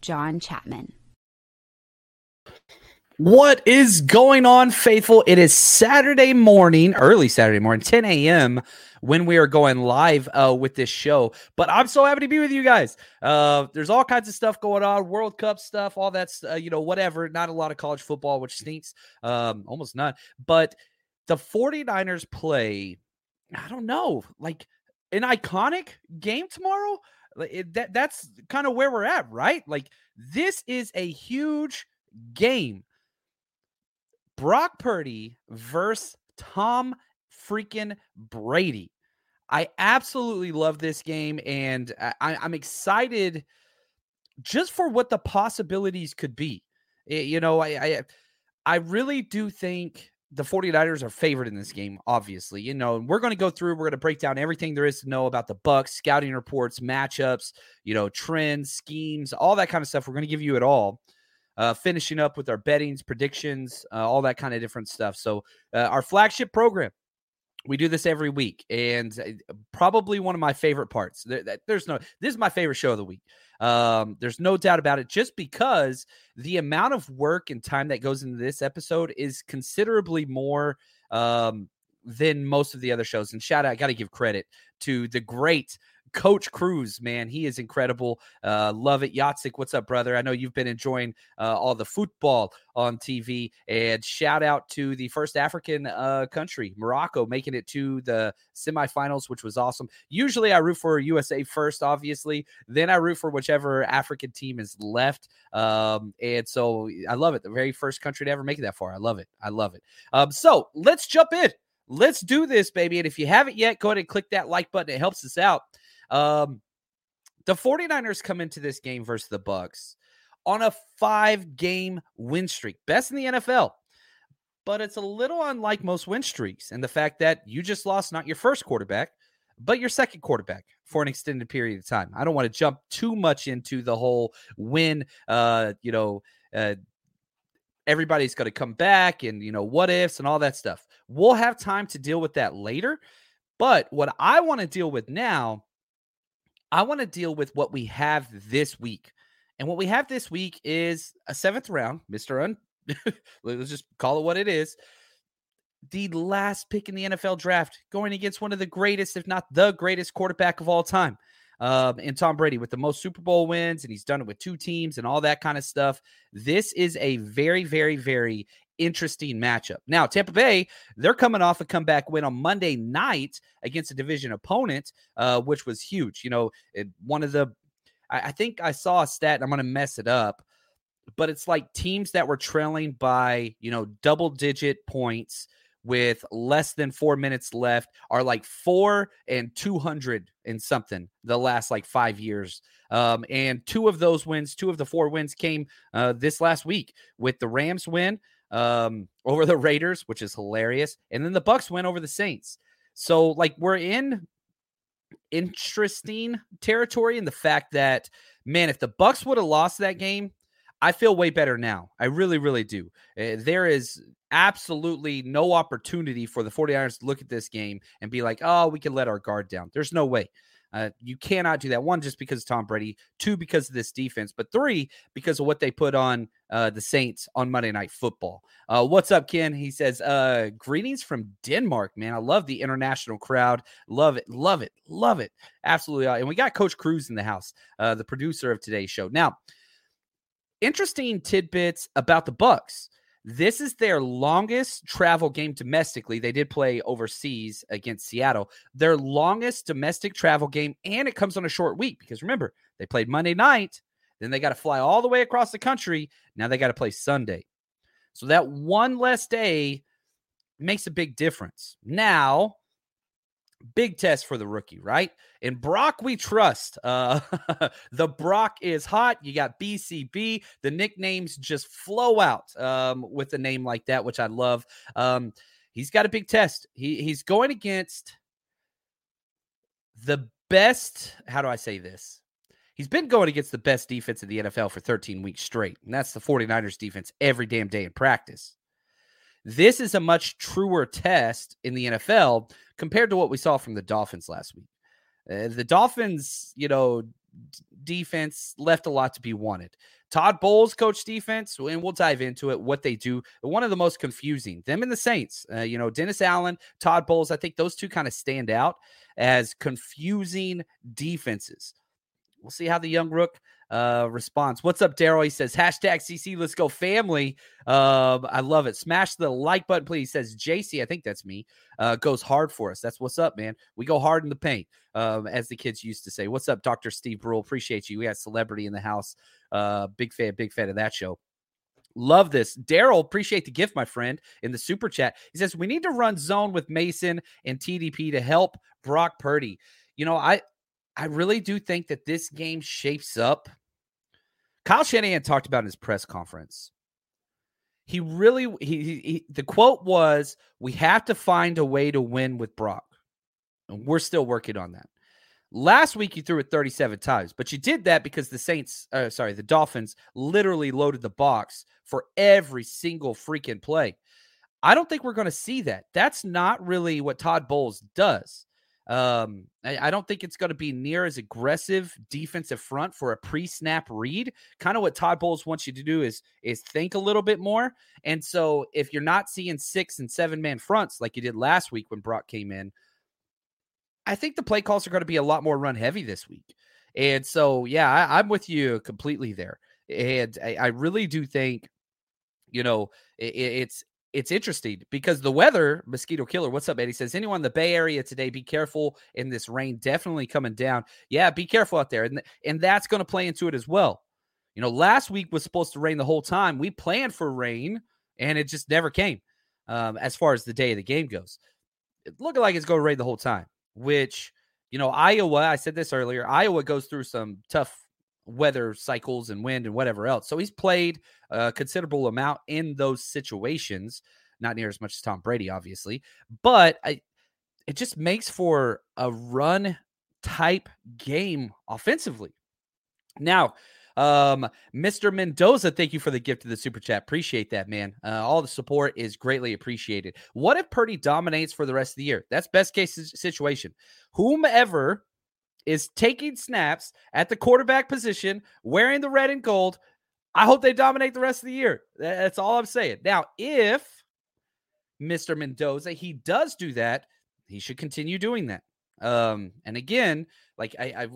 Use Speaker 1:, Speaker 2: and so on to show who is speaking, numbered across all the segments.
Speaker 1: John Chapman.
Speaker 2: What is going on, faithful? It is Saturday morning, early Saturday morning, 10 a.m. when we are going live uh, with this show. But I'm so happy to be with you guys. Uh, there's all kinds of stuff going on, World Cup stuff, all that's uh, you know, whatever. Not a lot of college football, which stinks, um, almost none. But the 49ers play, I don't know, like an iconic game tomorrow. It, eh, that that's kind of where we're at, right? Like this is a huge game. Brock Purdy versus Tom freaking Brady. I absolutely love this game, and I, am excited just for what the possibilities could be. Eh, you know, I, I I really do think the 49ers are favored in this game, obviously. You know, and we're going to go through, we're going to break down everything there is to know about the bucks scouting reports, matchups, you know, trends, schemes, all that kind of stuff. We're going to give you it all. Uh, finishing up with our bettings, predictions, uh, all that kind of different stuff. So, uh, our flagship program, we do this every week, and uh, probably one of my favorite parts. There, there's no, this is my favorite show of the week. Um, there's no doubt about it, just because the amount of work and time that goes into this episode is considerably more um, than most of the other shows. And shout out, I got to give credit to the great Coach Cruz, man, he is incredible. Uh, love it. Yatsik, what's up, brother? I know you've been enjoying uh, all the football on TV. And shout out to the first African uh, country, Morocco, making it to the semifinals, which was awesome. Usually I root for USA first, obviously. Then I root for whichever African team is left. Um, and so I love it. The very first country to ever make it that far. I love it. I love it. Um, so let's jump in. Let's do this, baby. And if you haven't yet, go ahead and click that like button. It helps us out. Um, the 49ers come into this game versus the Bucks on a five game win streak, best in the NFL. But it's a little unlike most win streaks and the fact that you just lost not your first quarterback, but your second quarterback for an extended period of time. I don't want to jump too much into the whole win, uh, you know, uh, everybody's going to come back and, you know, what ifs and all that stuff. We'll have time to deal with that later. But what I want to deal with now I want to deal with what we have this week. And what we have this week is a seventh round, Mr. Un. Let's just call it what it is. The last pick in the NFL draft, going against one of the greatest, if not the greatest quarterback of all time. Um, and Tom Brady with the most Super Bowl wins, and he's done it with two teams and all that kind of stuff. This is a very, very, very interesting matchup. Now, Tampa Bay, they're coming off a comeback win on Monday night against a division opponent, uh, which was huge. You know, it, one of the, I, I think I saw a stat, I'm going to mess it up, but it's like teams that were trailing by, you know, double digit points with less than four minutes left are like four and 200 and something the last like five years. Um, and two of those wins, two of the four wins came uh, this last week with the Rams win um, over the Raiders, which is hilarious, and then the Bucks went over the Saints. So like we're in interesting territory in the fact that man, if the Bucks would have lost that game, I feel way better now. I really, really do. Uh, there is absolutely no opportunity for the 49ers to look at this game and be like, oh, we can let our guard down. There's no way. Uh, you cannot do that. One, just because of Tom Brady. Two, because of this defense. But three, because of what they put on uh, the Saints on Monday Night Football. Uh, what's up, Ken? He says, uh, "Greetings from Denmark, man. I love the international crowd. Love it, love it, love it. Absolutely. Uh, and we got Coach Cruz in the house, uh, the producer of today's show. Now, interesting tidbits about the Bucks. This is their longest travel game domestically. They did play overseas against Seattle. Their longest domestic travel game, and it comes on a short week because remember, they played Monday night, then they got to fly all the way across the country. Now they got to play Sunday. So that one less day makes a big difference. Now, big test for the rookie, right? In Brock, we trust. Uh, the Brock is hot. You got BCB. The nicknames just flow out um, with a name like that, which I love. Um, he's got a big test. He he's going against the best. How do I say this? He's been going against the best defense in the NFL for 13 weeks straight, and that's the 49ers defense every damn day in practice. This is a much truer test in the NFL compared to what we saw from the Dolphins last week. Uh, the Dolphins, you know, d- defense left a lot to be wanted. Todd Bowles coach defense, and we'll dive into it, what they do. One of the most confusing, them and the Saints. Uh, you know, Dennis Allen, Todd Bowles, I think those two kind of stand out as confusing defenses. We'll see how the young rook uh, response. What's up, Daryl? He says, hashtag CC, let's go family. Uh, I love it. Smash the like button, please. He says, JC, I think that's me, uh, goes hard for us. That's what's up, man. We go hard in the paint, um, as the kids used to say. What's up, Dr. Steve Brule? Appreciate you. We got celebrity in the house. Uh, big fan, big fan of that show. Love this. Daryl, appreciate the gift, my friend, in the super chat. He says, We need to run zone with Mason and TDP to help Brock Purdy. You know, I I really do think that this game shapes up Kyle Shanahan talked about in his press conference. He really he, he, the quote was, "We have to find a way to win with Brock." And we're still working on that. Last week you threw it 37 times, but you did that because the Saints, uh, sorry, the Dolphins literally loaded the box for every single freaking play. I don't think we're going to see that. That's not really what Todd Bowles does. Um, I, I don't think it's going to be near as aggressive defensive front for a pre-snap read. Kind of what Todd Bowles wants you to do is is think a little bit more. And so if you're not seeing six and seven man fronts like you did last week when Brock came in, I think the play calls are going to be a lot more run heavy this week. And so, yeah, I, am with you completely there. And I, I really do think, you know, it, it's it's interesting because the weather, mosquito killer. What's up, Eddie? Says anyone in the Bay Area today, be careful in this rain. Definitely coming down. Yeah, be careful out there, and and that's going to play into it as well. You know, last week was supposed to rain the whole time. We planned for rain, and it just never came. Um, as far as the day of the game goes, it's looking like it's going to rain the whole time. Which you know, Iowa. I said this earlier. Iowa goes through some tough weather cycles and wind and whatever else. So he's played a considerable amount in those situations, not near as much as Tom Brady, obviously, but I, it just makes for a run type game offensively. Now, um, Mr. Mendoza, thank you for the gift of the super chat. Appreciate that, man. Uh, all the support is greatly appreciated. What if Purdy dominates for the rest of the year? That's best case situation. Whomever is taking snaps at the quarterback position, wearing the red and gold. I hope they dominate the rest of the year. That's all I'm saying. Now, if Mr. Mendoza he does do that, he should continue doing that. Um, and again, like I,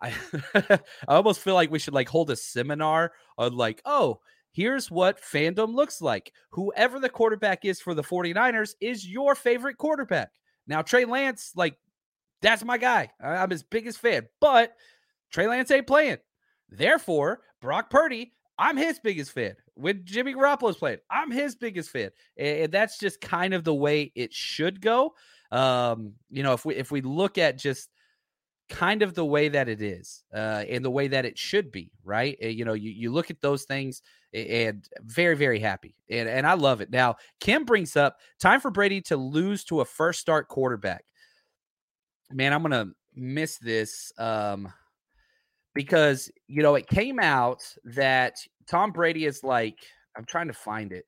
Speaker 2: I, I, I almost feel like we should like hold a seminar on like, oh, here's what fandom looks like. Whoever the quarterback is for the 49ers is your favorite quarterback. Now, Trey Lance, like that's my guy. I'm his biggest fan. But Trey Lance ain't playing. Therefore, Brock Purdy, I'm his biggest fan. When Jimmy Garoppolo's playing, I'm his biggest fan. And that's just kind of the way it should go. Um, you know, if we if we look at just kind of the way that it is uh, and the way that it should be, right? You know, you, you look at those things and very, very happy. And, and I love it. Now, Kim brings up time for Brady to lose to a first start quarterback man, I'm gonna miss this um, because you know it came out that Tom Brady is like I'm trying to find it.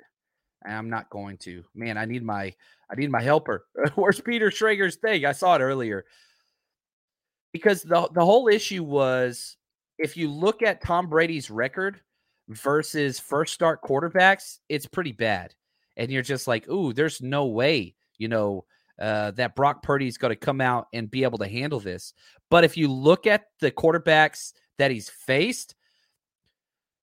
Speaker 2: And I'm not going to. Man, I need my I need my helper. Where's Peter Schrager's thing? I saw it earlier. Because the the whole issue was if you look at Tom Brady's record versus first start quarterbacks, it's pretty bad. And you're just like, ooh, there's no way, you know, uh, that Brock Purdy is going to come out and be able to handle this. But if you look at the quarterbacks that he's faced,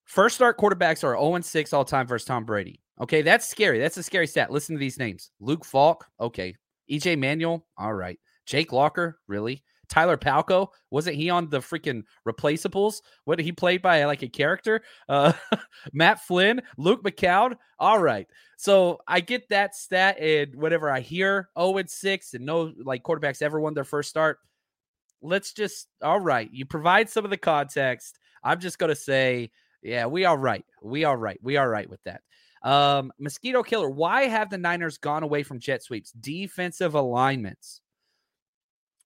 Speaker 2: first start quarterbacks are 0 6 all time versus Tom Brady. Okay, that's scary. That's a scary stat. Listen to these names Luke Falk. Okay. EJ Manuel. All right. Jake Locker. Really? Tyler Palko wasn't he on the freaking replaceables? What he played by like a character? Uh, Matt Flynn, Luke McCown. All right, so I get that stat, and whenever I hear oh and six and no like quarterbacks ever won their first start, let's just all right. You provide some of the context. I'm just gonna say, yeah, we are right. We are right. We are right with that. Um, mosquito killer. Why have the Niners gone away from jet sweeps? Defensive alignments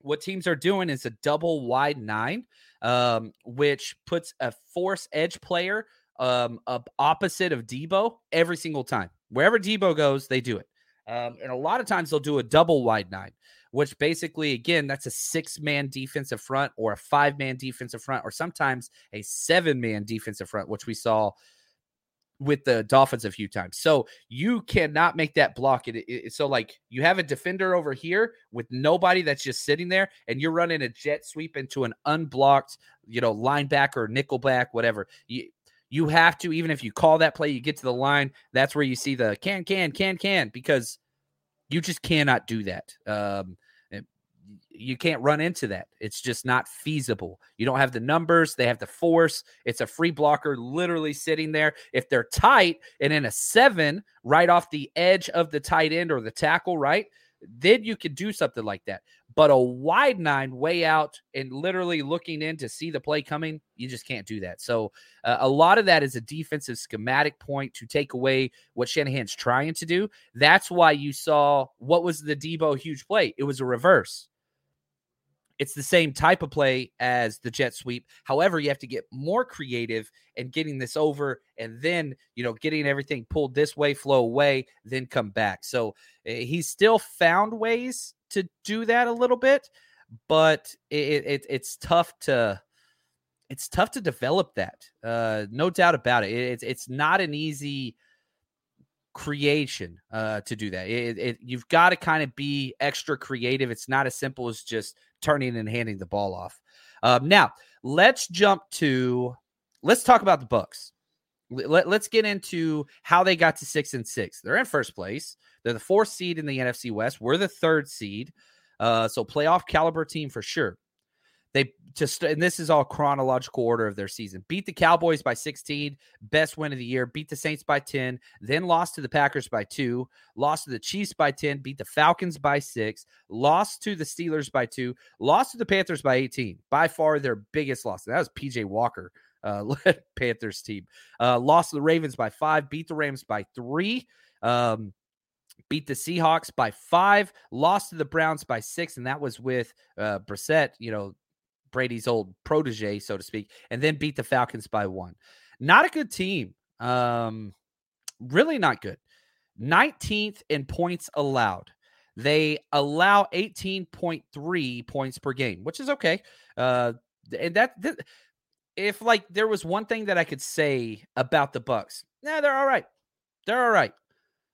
Speaker 2: what teams are doing is a double wide nine, um, which puts a force edge player um, up opposite of Deebo every single time. Wherever Deebo goes, they do it. Um, and a lot of times they'll do a double wide nine, which basically, again, that's a six man defensive front or a five man defensive front, or sometimes a seven man defensive front, which we saw with the Dolphins a few times. So you cannot make that block. It, it, so like you have a defender over here with nobody that's just sitting there, and you're running a jet sweep into an unblocked, you know, linebacker, nickelback, whatever. You you have to even if you call that play, you get to the line. That's where you see the can can can can because you just cannot do that. Um, you can't run into that. It's just not feasible. You don't have the numbers, they have the force. It's a free blocker literally sitting there. If they're tight and in a seven right off the edge of the tight end or the tackle, right? Then you could do something like that. But a wide nine way out and literally looking in to see the play coming, you just can't do that. So uh, a lot of that is a defensive schematic point to take away what Shanahan's trying to do. That's why you saw what was the Deebo huge play. It was a reverse it's the same type of play as the jet sweep. However, you have to get more creative and getting this over and then, you know, getting everything pulled this way, flow away, then come back. So uh, he's still found ways to do that a little bit, but it, it it's tough to it's tough to develop that. Uh, no doubt about it. It's it's not an easy creation uh, to do that. It, it, you've got to kind of be extra creative. It's not as simple as just turning and handing the ball off. Um, now, let's jump to let's talk about the Bucks. Let, let's get into how they got to six and six. They're in first place. They're the fourth seed in the NFC West. We're the third seed. Uh, so playoff caliber team for sure. They just and this is all chronological order of their season. Beat the Cowboys by 16, best win of the year. Beat the Saints by 10, then lost to the Packers by 2, lost to the Chiefs by 10, beat the Falcons by 6, lost to the Steelers by 2, lost to the Panthers by 18. By far their biggest loss. That was PJ Walker uh, Panthers team. Uh, lost to the Ravens by 5, beat the Rams by 3. Um, beat the Seahawks by five, lost to the Browns by six, and that was with uh, Brissett, you know, Brady's old protege, so to speak, and then beat the Falcons by one. Not a good team. Um, really not good. 19th in points allowed. They allow 18.3 points per game, which is okay. Uh, and that, if like there was one thing that I could say about the Bucks, nah, they're all right. They're all right.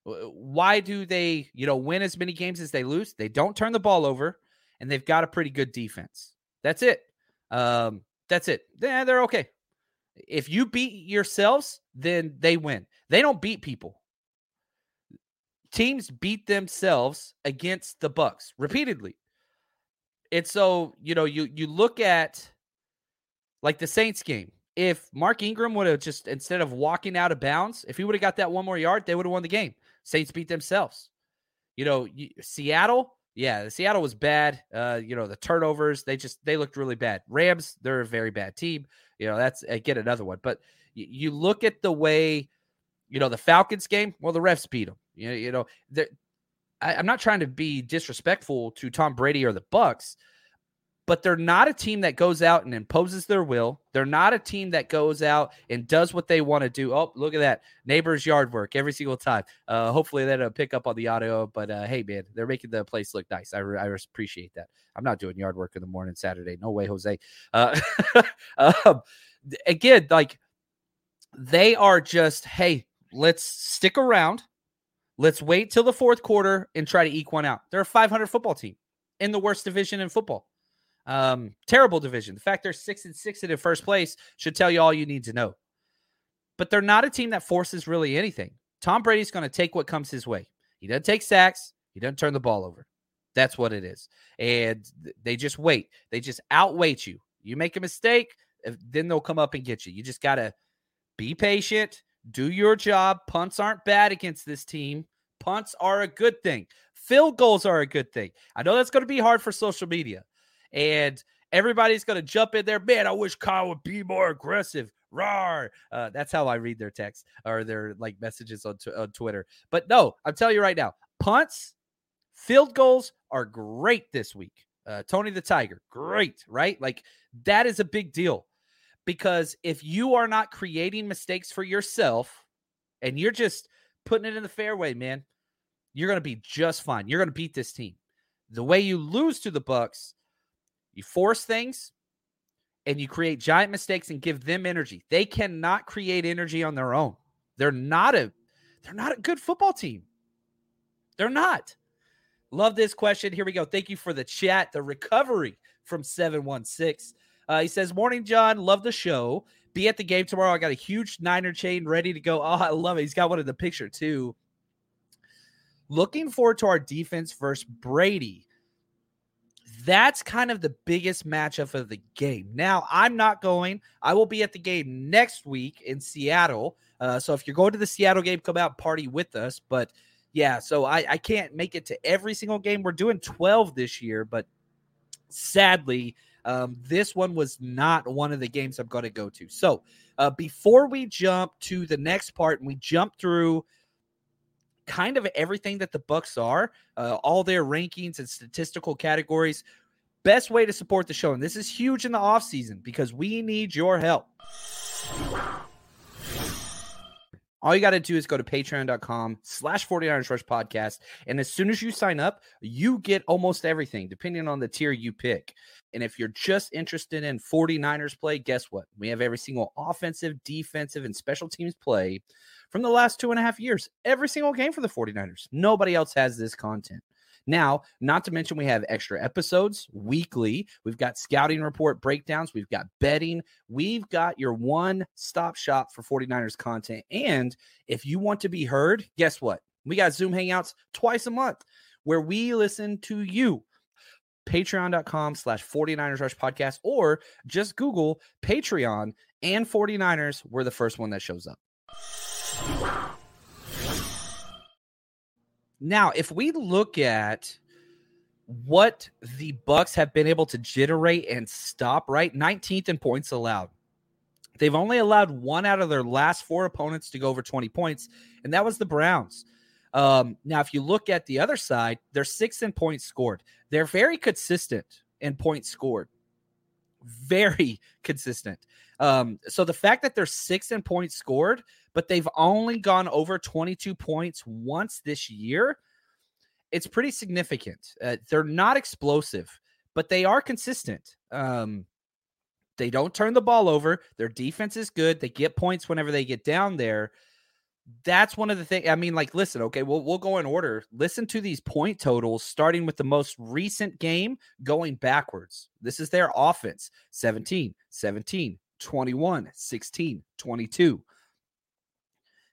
Speaker 2: Why do they, you know, win as many games as they lose? They don't turn the ball over, and they've got a pretty good defense. That's it. Um, that's it. Yeah, they're okay. If you beat yourselves, then they win. They don't beat people. Teams beat themselves against the Bucks repeatedly. And so, you know, you you look at like the Saints game. If Mark Ingram would have just instead of walking out of bounds, if he would have got that one more yard, they would have won the game. Saints beat themselves. You know, you, Seattle, yeah, Seattle was bad. Uh, you know, the turnovers, they just they looked really bad. Rams, they're a very bad team. You know, that's again another one. But y- you look at the way, you know, the Falcons game, well, the refs beat them. You know, you know, I, I'm not trying to be disrespectful to Tom Brady or the Bucks, but they're not a team that goes out and imposes their will. They're not a team that goes out and does what they want to do. Oh, look at that. Neighbors yard work every single time. Uh, hopefully that'll pick up on the audio. But uh, hey, man, they're making the place look nice. I, re- I appreciate that. I'm not doing yard work in the morning Saturday. No way, Jose. Uh, um, again, like they are just, hey, let's stick around. Let's wait till the fourth quarter and try to eke one out. They're a 500 football team in the worst division in football. Um, terrible division. The fact they're six and six in first place should tell you all you need to know. But they're not a team that forces really anything. Tom Brady's going to take what comes his way. He doesn't take sacks. He doesn't turn the ball over. That's what it is. And they just wait. They just outweight you. You make a mistake, then they'll come up and get you. You just got to be patient, do your job. Punts aren't bad against this team. Punts are a good thing. Field goals are a good thing. I know that's going to be hard for social media and everybody's going to jump in there. Man, I wish Kyle would be more aggressive. Rar. Uh, that's how I read their texts or their like messages on, t- on Twitter. But no, I'm telling you right now, punts, field goals are great this week. Uh, Tony the Tiger, great, right? Like that is a big deal because if you are not creating mistakes for yourself and you're just putting it in the fairway, man, you're going to be just fine. You're going to beat this team. The way you lose to the Bucks you force things and you create giant mistakes and give them energy. They cannot create energy on their own. They're not a they're not a good football team. They're not. Love this question. Here we go. Thank you for the chat. The recovery from 716. Uh, he says, Morning, John. Love the show. Be at the game tomorrow. I got a huge Niner chain ready to go. Oh, I love it. He's got one in the picture, too. Looking forward to our defense versus Brady that's kind of the biggest matchup of the game. Now, I'm not going. I will be at the game next week in Seattle. Uh, so if you're going to the Seattle game, come out party with us. But yeah, so I, I can't make it to every single game. We're doing 12 this year, but sadly, um, this one was not one of the games I'm going to go to. So uh, before we jump to the next part and we jump through kind of everything that the Bucks are, uh, all their rankings and statistical categories. Best way to support the show, and this is huge in the off season because we need your help. All you got to do is go to patreon.com slash 49ers Rush podcast. And as soon as you sign up, you get almost everything, depending on the tier you pick. And if you're just interested in 49ers play, guess what? We have every single offensive, defensive, and special teams play from the last two and a half years. Every single game for the 49ers. Nobody else has this content. Now, not to mention, we have extra episodes weekly. We've got scouting report breakdowns. We've got betting. We've got your one stop shop for 49ers content. And if you want to be heard, guess what? We got Zoom Hangouts twice a month where we listen to you. Patreon.com slash 49ers Rush Podcast, or just Google Patreon and 49ers. We're the first one that shows up. Now, if we look at what the Bucks have been able to generate and stop, right? 19th in points allowed. They've only allowed one out of their last four opponents to go over 20 points, and that was the Browns. Um, now, if you look at the other side, they're six in points scored. They're very consistent in points scored. Very consistent. Um, so the fact that they're sixth in points scored but they've only gone over 22 points once this year. It's pretty significant. Uh, they're not explosive, but they are consistent. Um, they don't turn the ball over. Their defense is good. They get points whenever they get down there. That's one of the things. I mean, like, listen, okay, we'll, we'll go in order. Listen to these point totals, starting with the most recent game, going backwards. This is their offense 17, 17, 21, 16, 22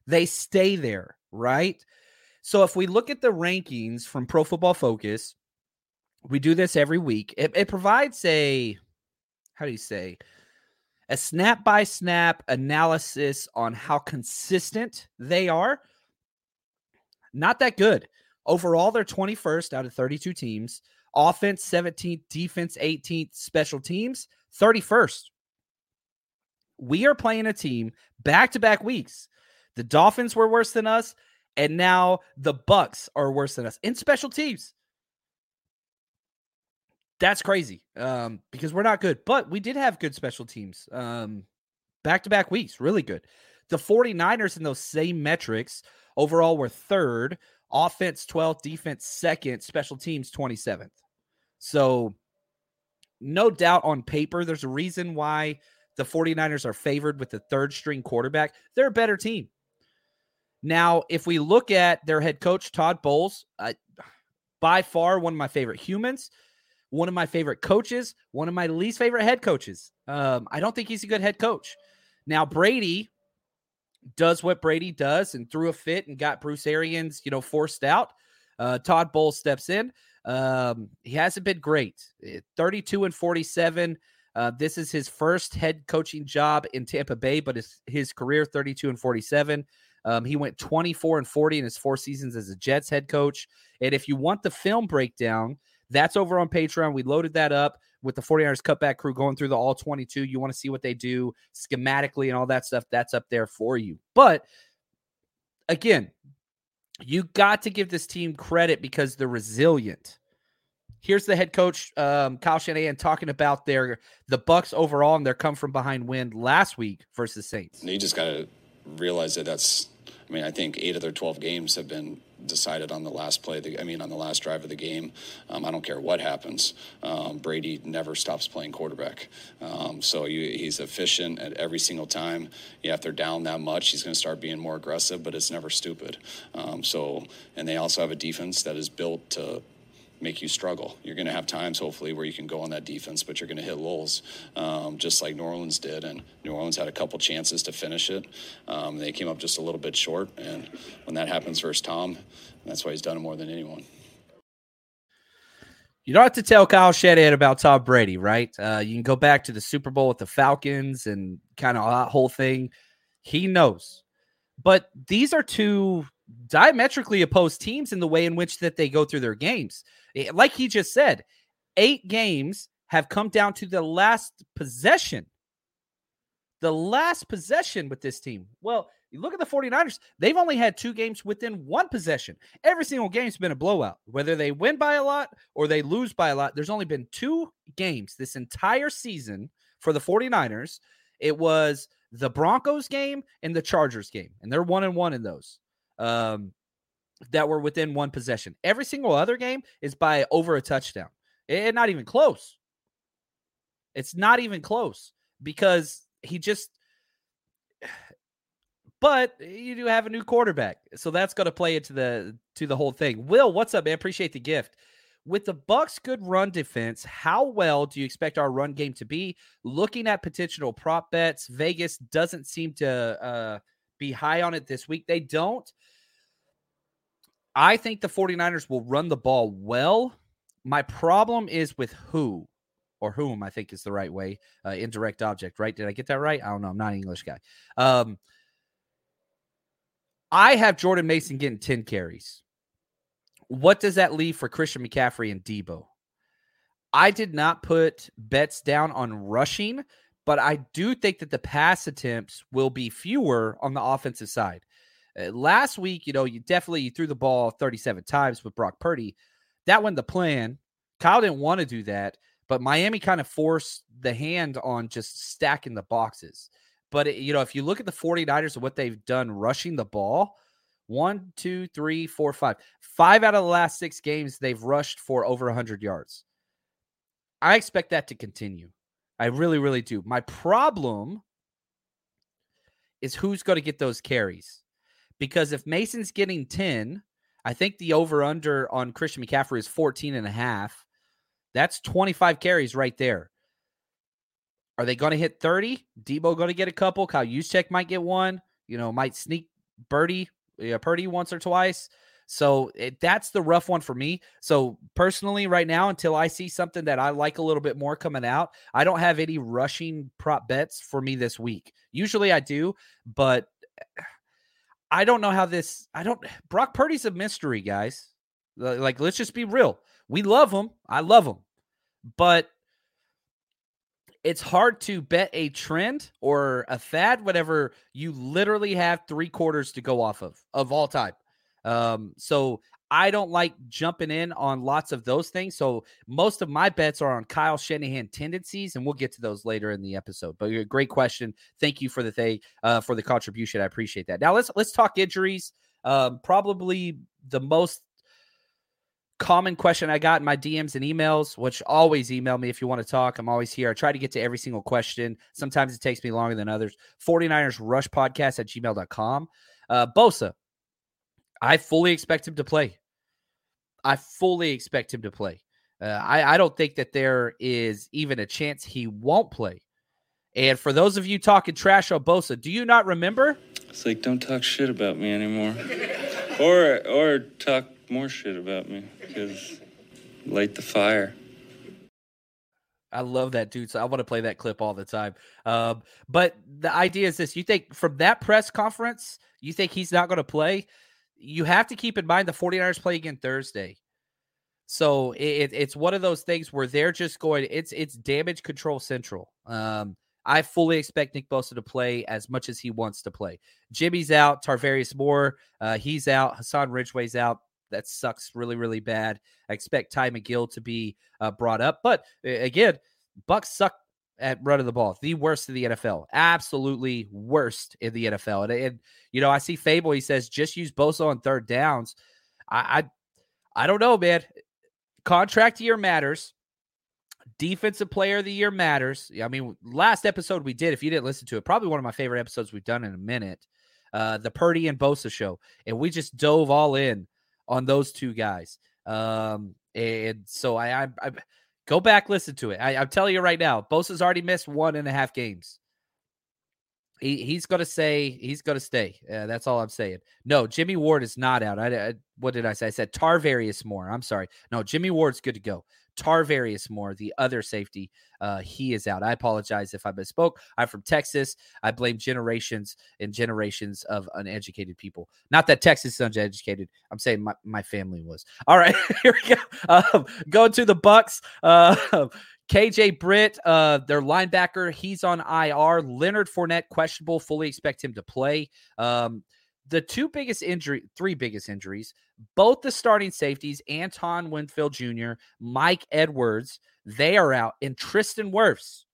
Speaker 2: they stay there, right? So if we look at the rankings from Pro Football Focus, we do this every week. It, it provides a, how do you say, a snap by snap analysis on how consistent they are. Not that good. Overall, they're 21st out of 32 teams. Offense 17th, defense 18th, special teams 31st. We are playing a team back to back weeks the Dolphins were worse than us, and now the Bucks are worse than us in special teams. That's crazy um, because we're not good, but we did have good special teams back to back weeks, really good. The 49ers in those same metrics overall were third, offense 12th, defense second, special teams 27th. So, no doubt on paper, there's a reason why the 49ers are favored with the third string quarterback. They're a better team. Now, if we look at their head coach, Todd Bowles, uh, by far one of my favorite humans, one of my favorite coaches, one of my least favorite head coaches. Um, I don't think he's a good head coach. Now, Brady does what Brady does and threw a fit and got Bruce Arians, you know, forced out. Uh, Todd Bowles steps in. Um, he hasn't been great. Eh, 32 and 47. Uh, this is his first head coaching job in Tampa Bay, but his, his career 32 and 47. Um, he went 24 and 40 in his four seasons as a Jets head coach. And if you want the film breakdown, that's over on Patreon. We loaded that up with the 49ers cutback crew going through the all 22. You want to see what they do schematically and all that stuff. That's up there for you. But again, you got to give this team credit because they're resilient. Here's the head coach, um, Kyle Shanahan, talking about their the Bucks overall and their come from behind win last week versus Saints.
Speaker 3: You just got to realize that that's. I mean, I think eight of their twelve games have been decided on the last play. The, I mean, on the last drive of the game. Um, I don't care what happens. Um, Brady never stops playing quarterback. Um, so you, he's efficient at every single time. Yeah, if they're down that much, he's going to start being more aggressive, but it's never stupid. Um, so, and they also have a defense that is built to make you struggle. You're going to have times, hopefully, where you can go on that defense, but you're going to hit lulls, um, just like New Orleans did. And New Orleans had a couple chances to finish it. Um, they came up just a little bit short. And when that happens versus Tom, that's why he's done it more than anyone.
Speaker 2: You don't have to tell Kyle Shanahan about Tom Brady, right? Uh, you can go back to the Super Bowl with the Falcons and kind of that whole thing. He knows. But these are two diametrically opposed teams in the way in which that they go through their games. Eh, like he just said, eight games have come down to the last possession. The last possession with this team. Well, you look at the 49ers, they've only had two games within one possession. Every single game's been a blowout. Whether they win by a lot or they lose by a lot, there's only been two games this entire season for the 49ers. It was the Broncos game and the Chargers game, and they're one and one in those um, that were within one possession. Every single other game is by over a touchdown. It, not even close. It's not even close because he just. But you do have a new quarterback, so that's going to play into the to the whole thing. Will, what's up, man? Appreciate the gift. With the Bucks' good run defense, how well do you expect our run game to be? Looking at potential prop bets, Vegas doesn't seem to uh, be high on it this week. They don't. I think the 49ers will run the ball well. My problem is with who or whom I think is the right way. Uh, indirect object, right? Did I get that right? I don't know. I'm not an English guy. Um, I have Jordan Mason getting 10 carries. What does that leave for Christian McCaffrey and Deebo? I did not put bets down on rushing, but I do think that the pass attempts will be fewer on the offensive side. Uh, last week, you know, you definitely you threw the ball 37 times with Brock Purdy. That went the plan. Kyle didn't want to do that, but Miami kind of forced the hand on just stacking the boxes. But, it, you know, if you look at the 49ers and what they've done rushing the ball, one, two, three, four, five. Five out of the last six games, they've rushed for over 100 yards. I expect that to continue. I really, really do. My problem is who's going to get those carries because if Mason's getting 10, I think the over under on Christian McCaffrey is 14 and a half. That's 25 carries right there. Are they going to hit 30? Deebo going to get a couple. Kyle Juszczyk might get one. You know, might sneak Birdie, yeah, Purdy once or twice. So it, that's the rough one for me. So personally, right now, until I see something that I like a little bit more coming out, I don't have any rushing prop bets for me this week. Usually I do, but eh, I don't know how this. I don't. Brock Purdy's a mystery, guys. Like, let's just be real. We love him. I love him, but it's hard to bet a trend or a fad, whatever. You literally have three quarters to go off of of all time. Um, so I don't like jumping in on lots of those things. So most of my bets are on Kyle Shanahan tendencies, and we'll get to those later in the episode. But a great question. Thank you for the thing uh, for the contribution. I appreciate that. Now let's let's talk injuries. Um, probably the most common question I got in my DMs and emails, which always email me if you want to talk. I'm always here. I try to get to every single question. Sometimes it takes me longer than others. 49ers Rush Podcast at gmail.com. Uh, Bosa, I fully expect him to play. I fully expect him to play. Uh, I, I don't think that there is even a chance he won't play. And for those of you talking trash on Bosa, do you not remember?
Speaker 4: It's like don't talk shit about me anymore, or or talk more shit about me because light the fire.
Speaker 2: I love that dude. So I want to play that clip all the time. Um, but the idea is this: you think from that press conference, you think he's not going to play? You have to keep in mind the 49ers play again Thursday. So it, it's one of those things where they're just going. It's it's damage control central. Um, I fully expect Nick Bosa to play as much as he wants to play. Jimmy's out. Tarvarius Moore, uh, he's out. Hassan Ridgeway's out that sucks really, really bad. I expect Ty McGill to be uh, brought up, but again, Bucks suck at running the ball, the worst in the NFL, absolutely worst in the NFL. And, and you know, I see Fable. He says just use Bosa on third downs. I, I, I don't know, man. Contract year matters. Defensive player of the year matters. I mean, last episode we did, if you didn't listen to it, probably one of my favorite episodes we've done in a minute. Uh, the Purdy and Bosa show, and we just dove all in on those two guys. Um, and so I, I, I go back, listen to it. I, am telling you right now, Bosa's already missed one and a half games. He, he's going to say he's going to stay. Uh, that's all I'm saying. No, Jimmy Ward is not out. I, I, what did I say? I said Tarvarius Moore. I'm sorry. No, Jimmy Ward's good to go. Tarvarius Moore, the other safety, uh, he is out. I apologize if I misspoke. I'm from Texas. I blame generations and generations of uneducated people. Not that Texas is uneducated. I'm saying my, my family was. All right, here we go. Um, going to the Bucks. Uh, KJ Britt, uh, their linebacker, he's on IR. Leonard Fournette, questionable. Fully expect him to play. Um, the two biggest injury, three biggest injuries, both the starting safeties, Antoine Winfield Jr., Mike Edwards, they are out, and Tristan Wirfs.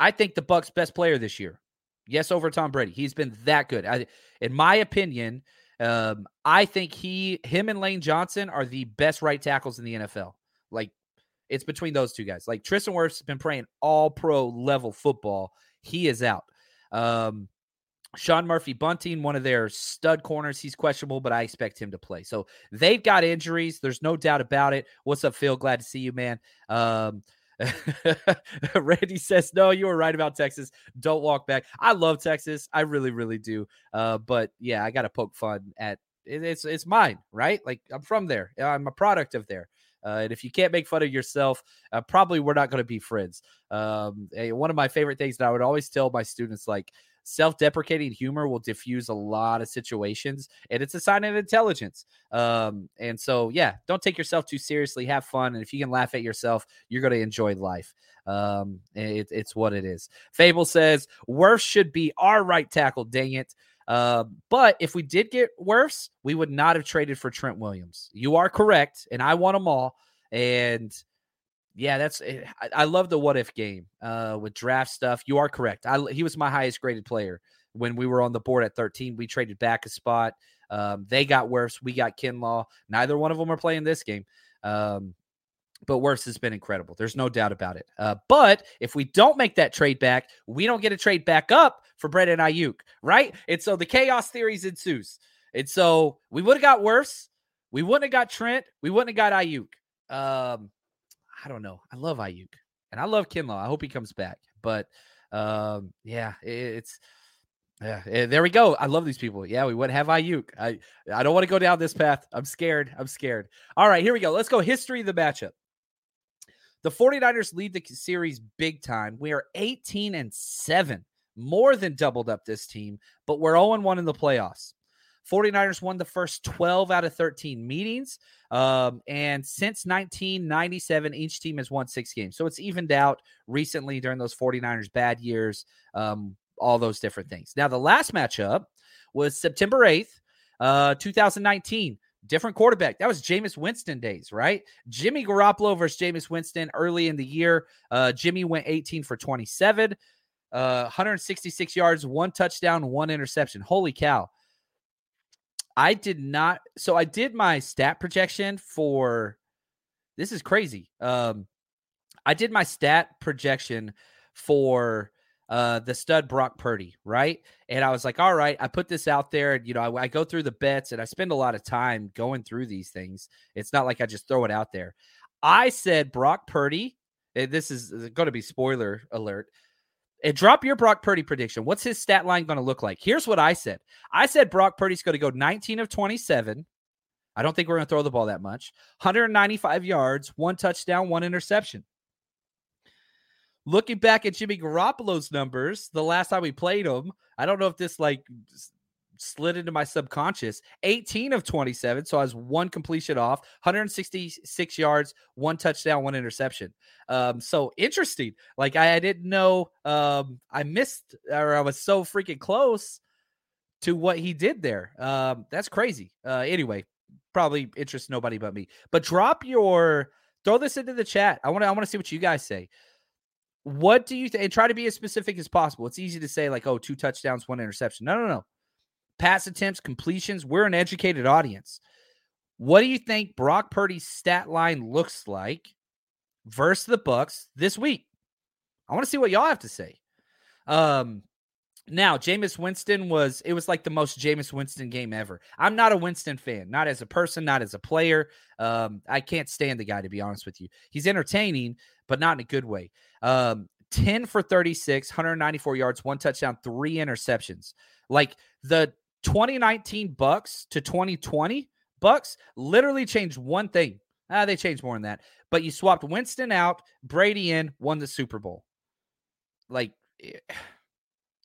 Speaker 2: I think the Bucks' best player this year. Yes, over Tom Brady. He's been that good. I, in my opinion, um, I think he, him, and Lane Johnson are the best right tackles in the NFL. Like it's between those two guys. Like Tristan Wirfs has been playing all pro level football. He is out. Um, Sean Murphy Bunting, one of their stud corners, he's questionable, but I expect him to play. So they've got injuries. There's no doubt about it. What's up, Phil? Glad to see you, man. Um, Randy says, No, you were right about Texas. Don't walk back. I love Texas. I really, really do. Uh, but yeah, I got to poke fun at it, it's it's mine, right? Like I'm from there. I'm a product of there. Uh, and if you can't make fun of yourself, uh, probably we're not going to be friends. Um, one of my favorite things that I would always tell my students, like, self-deprecating humor will diffuse a lot of situations and it's a sign of intelligence um, and so yeah don't take yourself too seriously have fun and if you can laugh at yourself you're going to enjoy life um, it, it's what it is fable says Wirfs should be our right tackle dang it uh, but if we did get Wirfs, we would not have traded for Trent Williams. You are correct, and I want them all. And yeah, that's eh, I, love the what if game uh, with draft stuff. You are correct. I, he was my highest graded player when we were on the board at 13. We traded back a spot. Um, they got Wirfs. We got Kinlaw. Neither one of them are playing this game. Um, but Wirfs has been incredible. There's no doubt about it. Uh, but if we don't make that trade back, we don't get a trade back up for Brandon Aiyuk, right? And so the chaos theories ensues. And so we would have got Wirfs. We wouldn't have got Trent. We wouldn't have got Aiyuk. Um, I don't know. I love Aiyuk and I love Kinlaw. I hope he comes back. But um, yeah, it, it's yeah. Eh, there we go. I love these people. Yeah, we would have Aiyuk. I I don't want to go down this path. I'm scared. I'm scared. All right, here we go. Let's go. History of the matchup. The 49ers lead the series big time. We are 18 and 7, more than doubled up this team, but we're 0 1 in the playoffs. 49ers won the first 12 out of 13 meetings. Um, and since 1997, each team has won six games. So it's evened out recently during those 49ers bad years, um, all those different things. Now, the last matchup was September 8th, uh, 2019. different quarterback. That was Jameis Winston days, right? Jimmy Garoppolo versus Jameis Winston early in the year. Uh, Jimmy went 18 for 27, uh, 166 yards, one touchdown, one interception. Holy cow. I did not. So I did my stat projection for this is crazy. Um, I did my stat projection for uh, the stud Brock Purdy, right? And I was like, all right, I put this out there. And you know, I, I, go through the bets and I spend a lot of time going through these things. It's not like I just throw it out there. I said Brock Purdy. This is going to be spoiler alert. And drop your Brock Purdy prediction. What's his stat line going to look like? Here's what I said. I said Brock Purdy's going to go 19 of 27. I don't think we're going to throw the ball that much. 195 yards, one touchdown, one interception. Looking back at Jimmy Garoppolo's numbers, the last time we played him, I don't know if this like slid into my subconscious. 18 of 27, so I was one completion off, 166 yards, one touchdown, one interception. Um, so interesting. Like I, I didn't know um, I missed or I was so freaking close to what he did there. Um, that's crazy. Uh, anyway, probably interests nobody but me. But drop your throw this into the chat. I want to I want to see what you guys say. What do you think? And try to be as specific as possible. It's easy to say, like, oh, two touchdowns, one interception. No, no, no. Pass attempts, completions. We're an educated audience. What do you think Brock Purdy's stat line looks like versus the Bucks this week? I want to see what y'all have to say. Um, now, Jameis Winston was, it was like the most Jameis Winston game ever. I'm not a Winston fan, not as a person, not as a player. Um, I can't stand the guy, to be honest with you. He's entertaining, but not in a good way. Um, 10 for 36, 194 yards, one touchdown, three interceptions. Like the 2019 Bucks to 2020 Bucks literally changed one thing. Ah, they changed more than that. But you swapped Winston out, Brady in, won the Super Bowl. Like eh,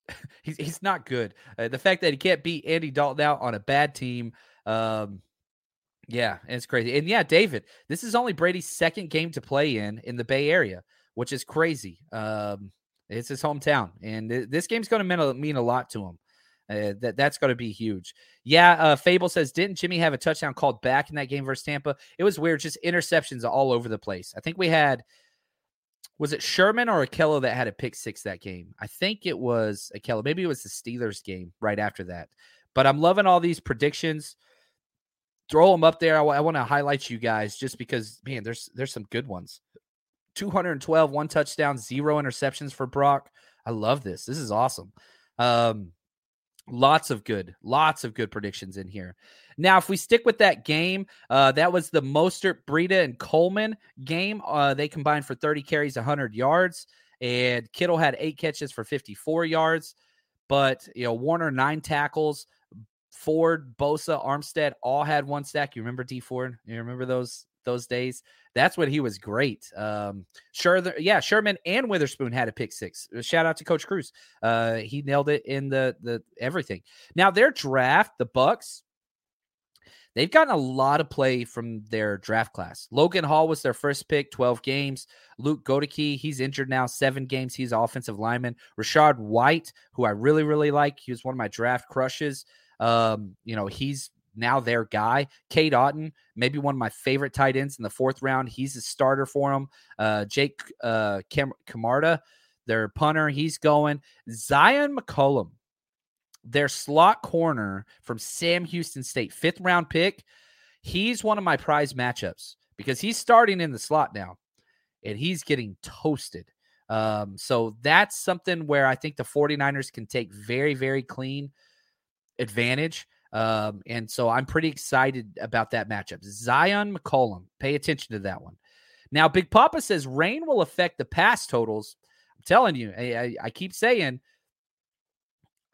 Speaker 2: he's he's not good. Uh, the fact that he can't beat Andy Dalton out on a bad team, um, yeah, it's crazy. And yeah, David, this is only Brady's second game to play in in the Bay Area which is crazy. Um, it's his hometown, and th- this game's going to mean a lot to him. Uh, that that's going to be huge. Yeah, uh, Fable says, didn't Jimmy have a touchdown called back in that game versus Tampa? It was weird, just interceptions all over the place. I think we had was it Sherman or Ahkello that had a pick six that game? I think it was Ahkello. Maybe it was the Steelers game right after that. But I'm loving all these predictions. Throw them up there. I, w- I want to highlight you guys just because, man, there's there's some good ones. 212, one touchdown, zero interceptions for Brock. I love this. This is awesome. Um, lots of good, lots of good predictions in here. Now, if we stick with that game, uh, that was the Mostert, Breida, and Coleman game. Uh, they combined for 30 carries, 100 yards, and Kittle had eight catches for 54 yards. But you know, Warner nine tackles. Ford, Bosa, Armstead all had one stack. You remember Dee Ford? You remember those those days. That's when he was great. Um, sure, yeah, Sherman and Witherspoon had a pick six. Uh, shout out to Coach Cruz. Uh, he nailed it in the the everything. Now their draft, the Bucks, they've gotten a lot of play from their draft class. Logan Hall was their first pick, 12 games. Luke Goedeke, he's injured now, seven games. He's offensive lineman. Rachaad White, who I really, really like. He was one of my draft crushes. Um, you know, he's now their guy. Cade Otton, maybe one of my favorite tight ends in the fourth round. He's a starter for them. Uh, Jake uh, Cam- Camarda, their punter, he's going. Zyon McCollum, their slot corner from Sam Houston State, fifth round pick. He's one of my prize matchups because he's starting in the slot now and he's getting toasted. Um, so that's something where I think the 49ers can take very, very clean advantage. Um, and so I'm pretty excited about that matchup. Zyon McCollum, pay attention to that one. Now, Big Papa says rain will affect the pass totals. I'm telling you, I, I, I keep saying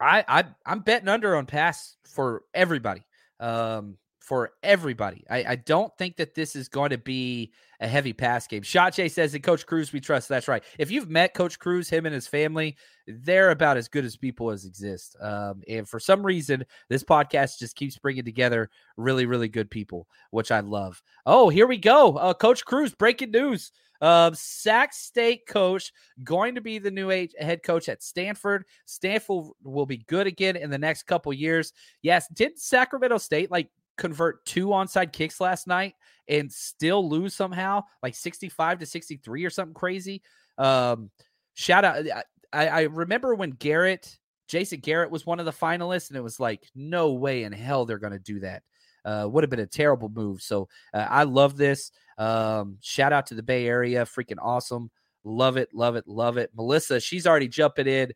Speaker 2: I, I I'm betting under on pass for everybody. Um, for everybody. I, I, don't think that this is going to be a heavy pass game. Shotche says that Coach Cruz we trust. That's right. If you've met Coach Cruz, him and his family, they're about as good as people as exist. Um, and for some reason, this podcast just keeps bringing together really, really good people, which I love. Oh, here we go. Uh, coach Cruz, breaking news. Uh, Sac State coach going to be the new head coach at Stanford. Stanford will be good again in the next couple years. Yes, did Sacramento State like convert two onside kicks last night and still lose somehow, like 65 to 63 or something crazy. Um, shout out. I, I remember when Garrett, Jason Garrett was one of the finalists, and it was like, no way in hell they're going to do that. Uh, would have been a terrible move. So uh, I love this. Um, shout out to the Bay Area. Freaking awesome. Love it. Love it. Love it. Melissa, she's already jumping in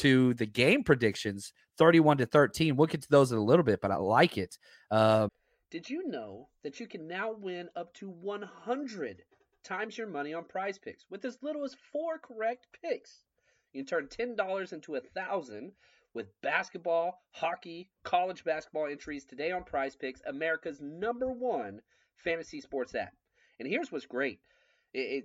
Speaker 2: to the game predictions 31 to 13. We'll get to those in a little bit, but I like it. Uh,
Speaker 5: Did you know that you can now win up to 100 times your money on prize picks with as little as four correct picks? You can turn $10 into a thousand with basketball, hockey, college basketball entries today on Prize Picks, America's number one fantasy sports app. And here's what's great. It, it,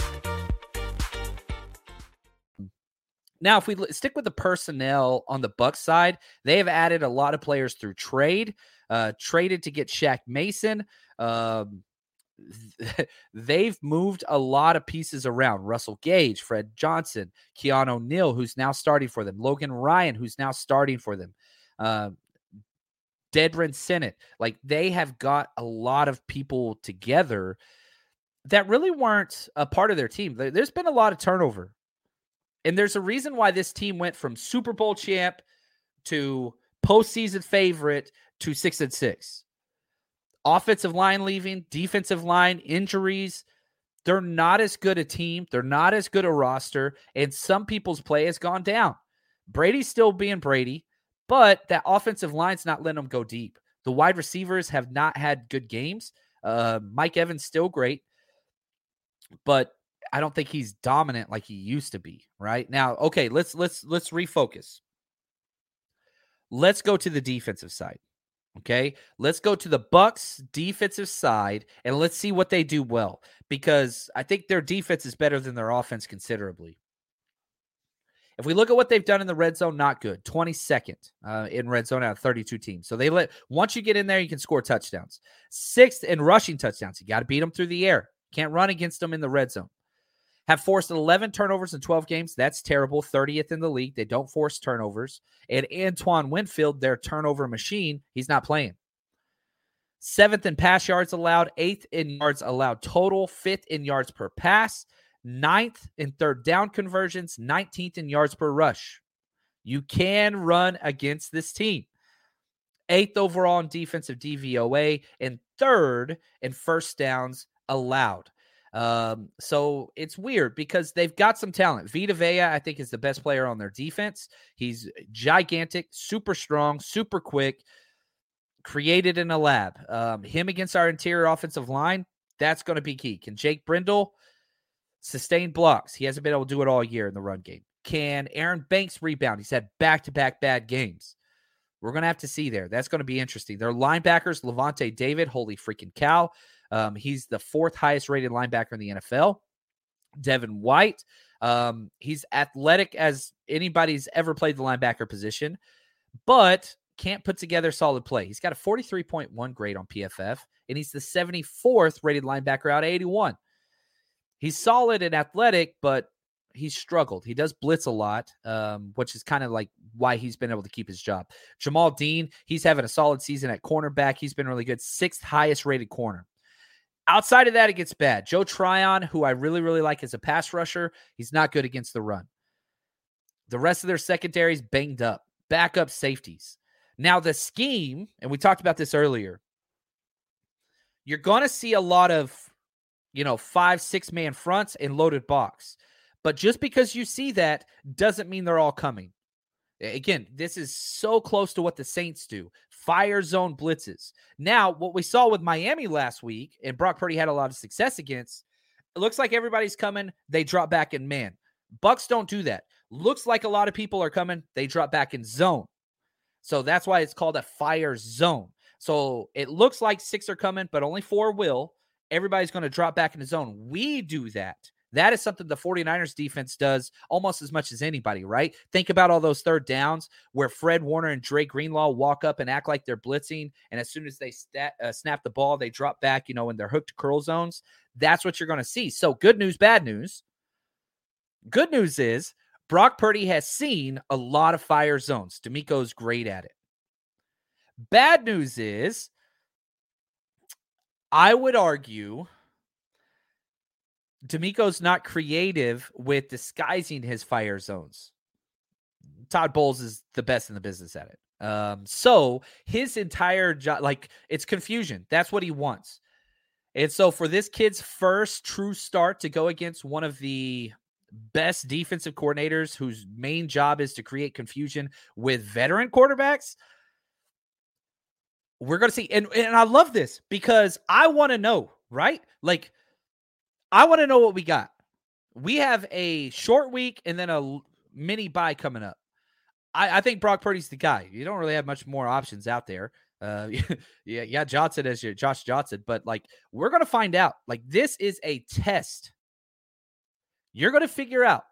Speaker 2: Now, if we stick with the personnel on the Buck side, they have added a lot of players through trade. Uh, traded to get Shaq Mason. Um, they've moved a lot of pieces around. Russell Gage, Fred Johnson, Keanu Neal, who's now starting for them, Logan Ryan, who's now starting for them, uh, Senate. Like they have got a lot of people together that really weren't a part of their team. There's been a lot of turnover and there's a reason why this team went from Super Bowl champ to postseason favorite to six and six. Offensive line leaving, defensive line injuries. They're not as good a team. They're not as good a roster. And some people's play has gone down. Brady's still being Brady, but that offensive line's not letting them go deep. The wide receivers have not had good games. Uh, Mike Evans still great, but I don't think he's dominant like he used to be, right? Now, okay, let's let's let's refocus. Let's go to the defensive side. Okay? Let's go to the Bucks defensive side and let's see what they do well because I think their defense is better than their offense considerably. If we look at what they've done in the red zone, not good. 22nd uh, in red zone out of 32 teams. So they let once you get in there, you can score touchdowns. Sixth in rushing touchdowns. You got to beat them through the air. Can't run against them in the red zone have forced 11 turnovers in 12 games. That's terrible. 30th in the league. They don't force turnovers. And Antoine Winfield, their turnover machine, he's not playing. Seventh in pass yards allowed, eighth in yards allowed total, fifth in yards per pass, ninth in third down conversions, 19th in yards per rush. You can run against this team. Eighth overall in defensive DVOA, and third in first downs allowed. Um, so it's weird because they've got some talent. Vita Vea, I think, is the best player on their defense. He's gigantic, super strong, super quick, created in a lab. Um, him against our interior offensive line, that's going to be key. Can Jake Brendel sustain blocks? He hasn't been able to do it all year in the run game. Can Aaron Banks rebound? He's had back to back bad games. We're going to have to see there. That's going to be interesting. Their linebackers, Lavonte David, holy freaking cow. Um, he's the fourth highest rated linebacker in the NFL. Devin White, um, he's athletic as anybody's ever played the linebacker position, but can't put together solid play. He's got a 43.1 grade on PFF, and he's the 74th rated linebacker out of 81. He's solid and athletic, but he's struggled. He does blitz a lot, um, which is kind of like why he's been able to keep his job. Jamel Dean, he's having a solid season at cornerback. He's been really good, sixth highest rated corner. Outside of that, it gets bad. Joe Tryon, who I really, really like as a pass rusher, he's not good against the run. The rest of their secondaries banged up, backup safeties. Now, the scheme, and we talked about this earlier, you're going to see a lot of, you know, five, six man fronts and loaded box. But just because you see that doesn't mean they're all coming. Again, this is so close to what the Saints do fire zone blitzes. Now, what we saw with Miami last week, and Brock Purdy had a lot of success against, it looks like everybody's coming. They drop back in man. Bucks don't do that. Looks like a lot of people are coming. They drop back in zone. So that's why it's called a fire zone. So it looks like six are coming, but only four will. Everybody's going to drop back in the zone. We do that. That is something the 49ers defense does almost as much as anybody, right? Think about all those third downs where Fred Warner and Dre Greenlaw walk up and act like they're blitzing. And as soon as they stat, uh, snap the ball, they drop back, you know, in their hooked curl zones. That's what you're going to see. So, good news, bad news. Good news is Brock Purdy has seen a lot of fire zones. DeMeco's great at it. Bad news is, I would argue DeMeco's not creative with disguising his fire zones. Todd Bowles is the best in the business at it. Um, so his entire job, like it's confusion. That's what he wants. And so for this kid's first true start to go against one of the best defensive coordinators whose main job is to create confusion with veteran quarterbacks, we're going to see. And, and I love this because I want to know, right? Like, I want to know what we got. We have a short week and then a mini bye coming up. I, I think Brock Purdy's the guy. You don't really have much more options out there. Uh, yeah, yeah, Johnson as your Josh Johnson, but like we're gonna find out. Like this is a test. You're gonna figure out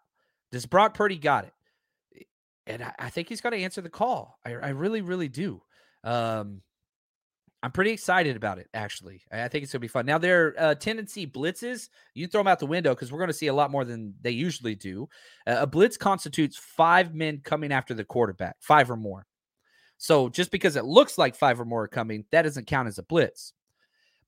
Speaker 2: does Brock Purdy got it, and I, I think he's gonna answer the call. I, I really, really do. Um, I'm pretty excited about it, actually. I think it's going to be fun. Now, their uh, tendency blitzes, you throw them out the window because we're going to see a lot more than they usually do. Uh, a blitz constitutes five men coming after the quarterback, five or more. So just because it looks like five or more are coming, that doesn't count as a blitz.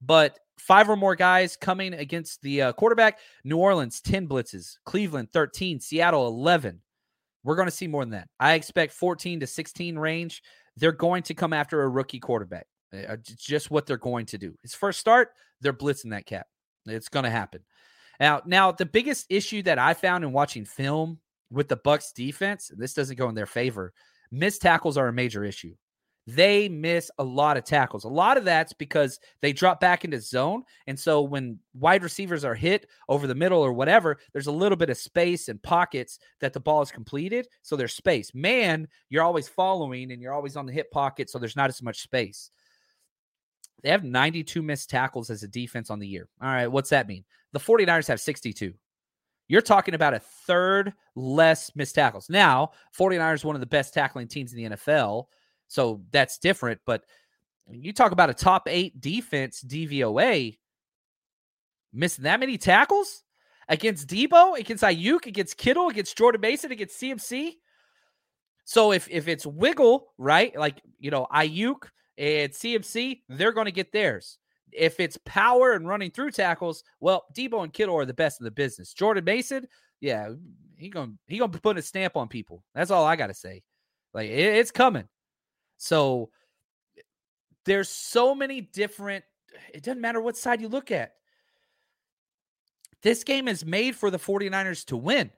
Speaker 2: But five or more guys coming against the uh, quarterback, New Orleans, 10 blitzes, Cleveland, 13, Seattle, 11. We're going to see more than that. I expect 14 to 16 range. They're going to come after a rookie quarterback. Uh, just what they're going to do. His first start, they're blitzing that cap. It's going to happen. Now, now the biggest issue that I found in watching film with the Bucks defense, this doesn't go in their favor. Missed tackles are a major issue. They miss a lot of tackles. A lot of that's because they drop back into zone. And so when wide receivers are hit over the middle or whatever, there's a little bit of space and pockets that the ball is completed. So there's space. Man, you're always following and you're always on the hip pocket. So there's not as much space. They have 92 missed tackles as a defense on the year. All right, what's that mean? The 49ers have 62. You're talking about a third less missed tackles. Now, 49ers one of the best tackling teams in the NFL, so that's different, but you talk about a top 8 defense DVOA missing that many tackles against Deebo, against Aiyuk, against Kittle, against Jordan Mason, against CMC. So if if it's wiggle, right? Like, you know, Aiyuk and CMC, they're going to get theirs. If it's power and running through tackles, well, Deebo and Kittle are the best in the business. Jordan Mason, yeah, he gonna he gonna put a stamp on people. That's all I got to say. Like it, it's coming. So there's so many different. It doesn't matter what side you look at. This game is made for the 49ers to win.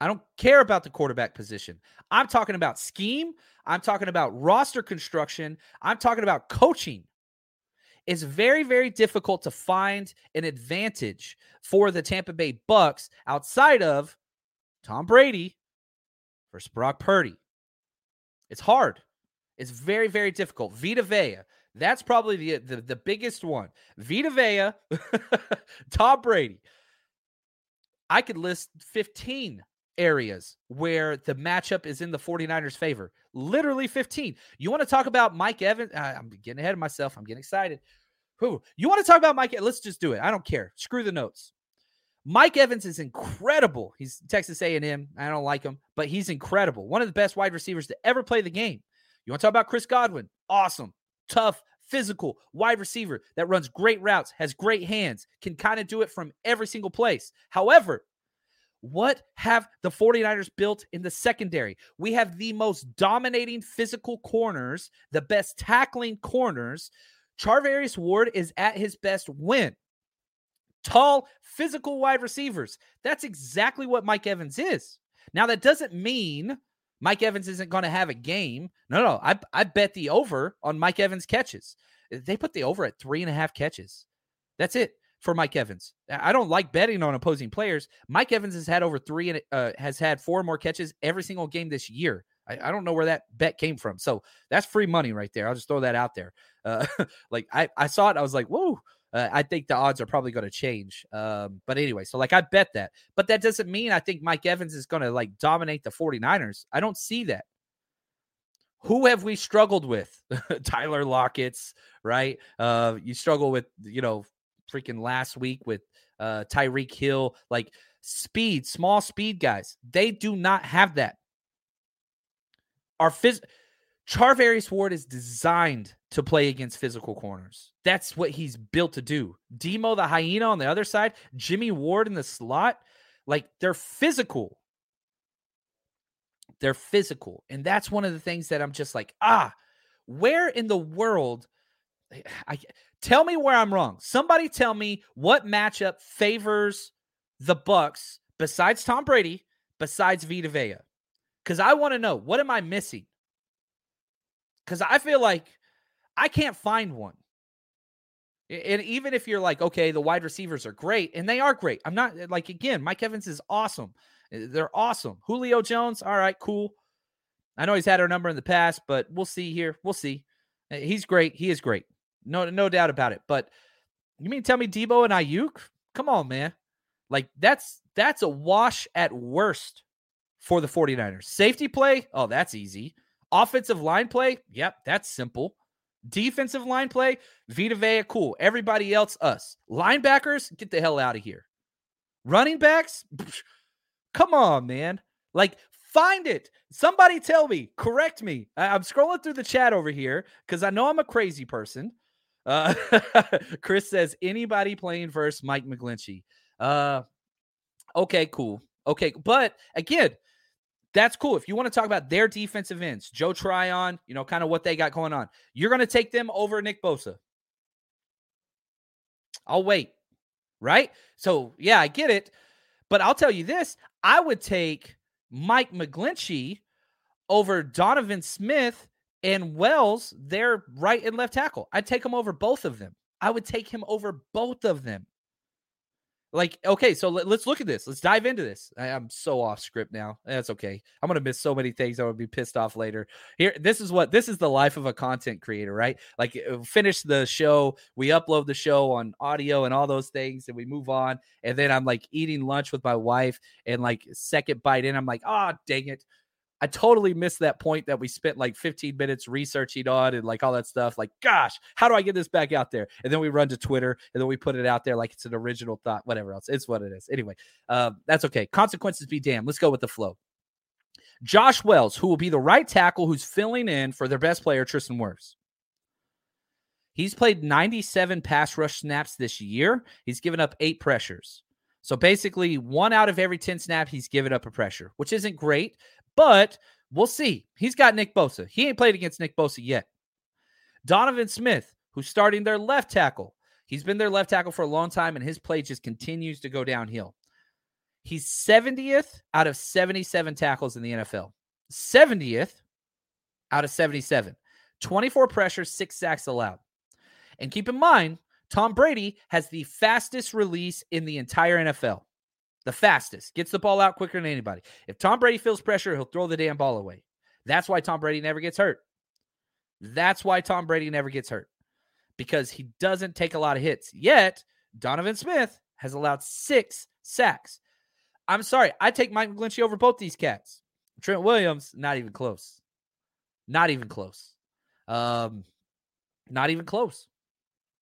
Speaker 2: I don't care about the quarterback position. I'm talking about scheme. I'm talking about roster construction. I'm talking about coaching. It's very, very difficult to find an advantage for the Tampa Bay Bucks outside of Tom Brady versus Brock Purdy. It's hard. It's very, very difficult. Vita Vea, that's probably the, the, the biggest one. Vita Vea, Tom Brady. I could list 15 areas where the matchup is in the 49ers' favor. Literally 15. You want to talk about Mike Evans? I'm getting ahead of myself. I'm getting excited. Who? You want to talk about Mike? Let's just do it. I don't care. Screw the notes. Mike Evans is incredible. He's Texas A&M. I don't like him, but he's incredible. One of the best wide receivers to ever play the game. You want to talk about Chris Godwin? Awesome, tough, physical wide receiver that runs great routes, has great hands, can kind of do it from every single place. However, what have the 49ers built in the secondary? We have the most dominating physical corners, the best tackling corners. Charvarius Ward is at his best when tall, physical wide receivers. That's exactly what Mike Evans is. Now, that doesn't mean Mike Evans isn't going to have a game. No, no. I, I bet the over on Mike Evans catches. They put the over at three and a half catches. That's it for Mike Evans. I don't like betting on opposing players. Mike Evans has had over three and uh, has had four more catches every single game this year. I, I, don't know where that bet came from. So that's free money right there. I'll just throw that out there. Uh, like I, I saw it. I was like, whoa. Uh, I think the odds are probably going to change. Um, but anyway, so like I bet that. But that doesn't mean I think Mike Evans is going to like dominate the 49ers. I don't see that. Who have we struggled with? Tyler Lockett's, right? Uh, you struggle with, you know, freaking last week with uh, Tyreek Hill, like speed, small speed guys. They do not have that. Our phys- Charvarius Ward is designed to play against physical corners. That's what he's built to do. Demo the hyena on the other side, Jimmy Ward in the slot, like they're physical. They're physical. And that's one of the things that I'm just like, ah, where in the world I Tell me where I'm wrong. Somebody tell me what matchup favors the Bucks besides Tom Brady, besides Vita Vea. Because I want to know what am I missing? Because I feel like I can't find one. And even if you're like, okay, the wide receivers are great, and they are great. I'm not like again, Mike Evans is awesome. Eh, they're awesome. Julio Jones, all right, cool. I know he's had our number in the past, but we'll see here. We'll see. Eh, he's great. He is great. No, no doubt about it. But you mean tell me Deebo and Aiyuk? Come on, man. Like that's that's a wash at worst for the 49ers. Safety play, oh, that's easy. Offensive line play, yep, that's simple. Defensive line play, Vita Vea, cool. Everybody else, us. Linebackers, get the hell out of here. Running backs, come on, man. Like, find it. Somebody tell me, correct me. I'm scrolling through the chat over here because I know I'm a crazy person. Uh, Chris says anybody playing versus Mike McGlinchey. Uh, okay, cool. Okay, but again, that's cool. If you want to talk about their defensive ends, Joe Tryon, you know, kind of what they got going on, you're going to take them over Nick Bosa. I'll wait. Right? So, yeah, I get it. But I'll tell you this I would take Mike McGlinchey over Donovan Smith and Wells, they're right and left tackle. I'd take him over both of them. I would take him over both of them. Like, okay, so let, us look at this. Let's dive into this. I, am so off script now. That's okay. I'm gonna miss so many things. I would be pissed off later. Here, this is what this is the life of a content creator, right? Like, uh, finish the show, we upload the show on audio and all those things, and we move on. And then I'm like eating lunch with my wife, and like second bite in, I'm like, oh dang it, I totally missed that point that we spent like 15 minutes researching on and like all that stuff. Like, gosh, how do I get this back out there? And then we run to Twitter and then we put it out there like it's an original thought, whatever else. It's what it is. Anyway, um, that's okay. Consequences be damned. Let's go with the flow. Josh Wells, who will be the right tackle who's filling in for their best player, Tristan Wirfs. He's played 97 pass rush snaps this year. He's given up eight pressures. So basically, one out of every 10 snap, he's given up a pressure, which isn't great, but we'll see. He's got Nick Bosa. He ain't played against Nick Bosa yet. Donovan Smith, who's starting their left tackle. He's been their left tackle for a long time, and his play just continues to go downhill. He's 70th out of 77 tackles in the NFL. 70th out of 77. 24 pressures, six sacks allowed. And keep in mind, Tom Brady has the fastest release in the entire NFL the fastest, gets the ball out quicker than anybody. If Tom Brady feels pressure, he'll throw the damn ball away. That's why Tom Brady never gets hurt. That's why Tom Brady never gets hurt because he doesn't take a lot of hits. Yet, Donovan Smith has allowed six sacks. I'm sorry, I take Mike McGlinchey over both these cats. Trent Williams, not even close. Not even close. Um, not even close.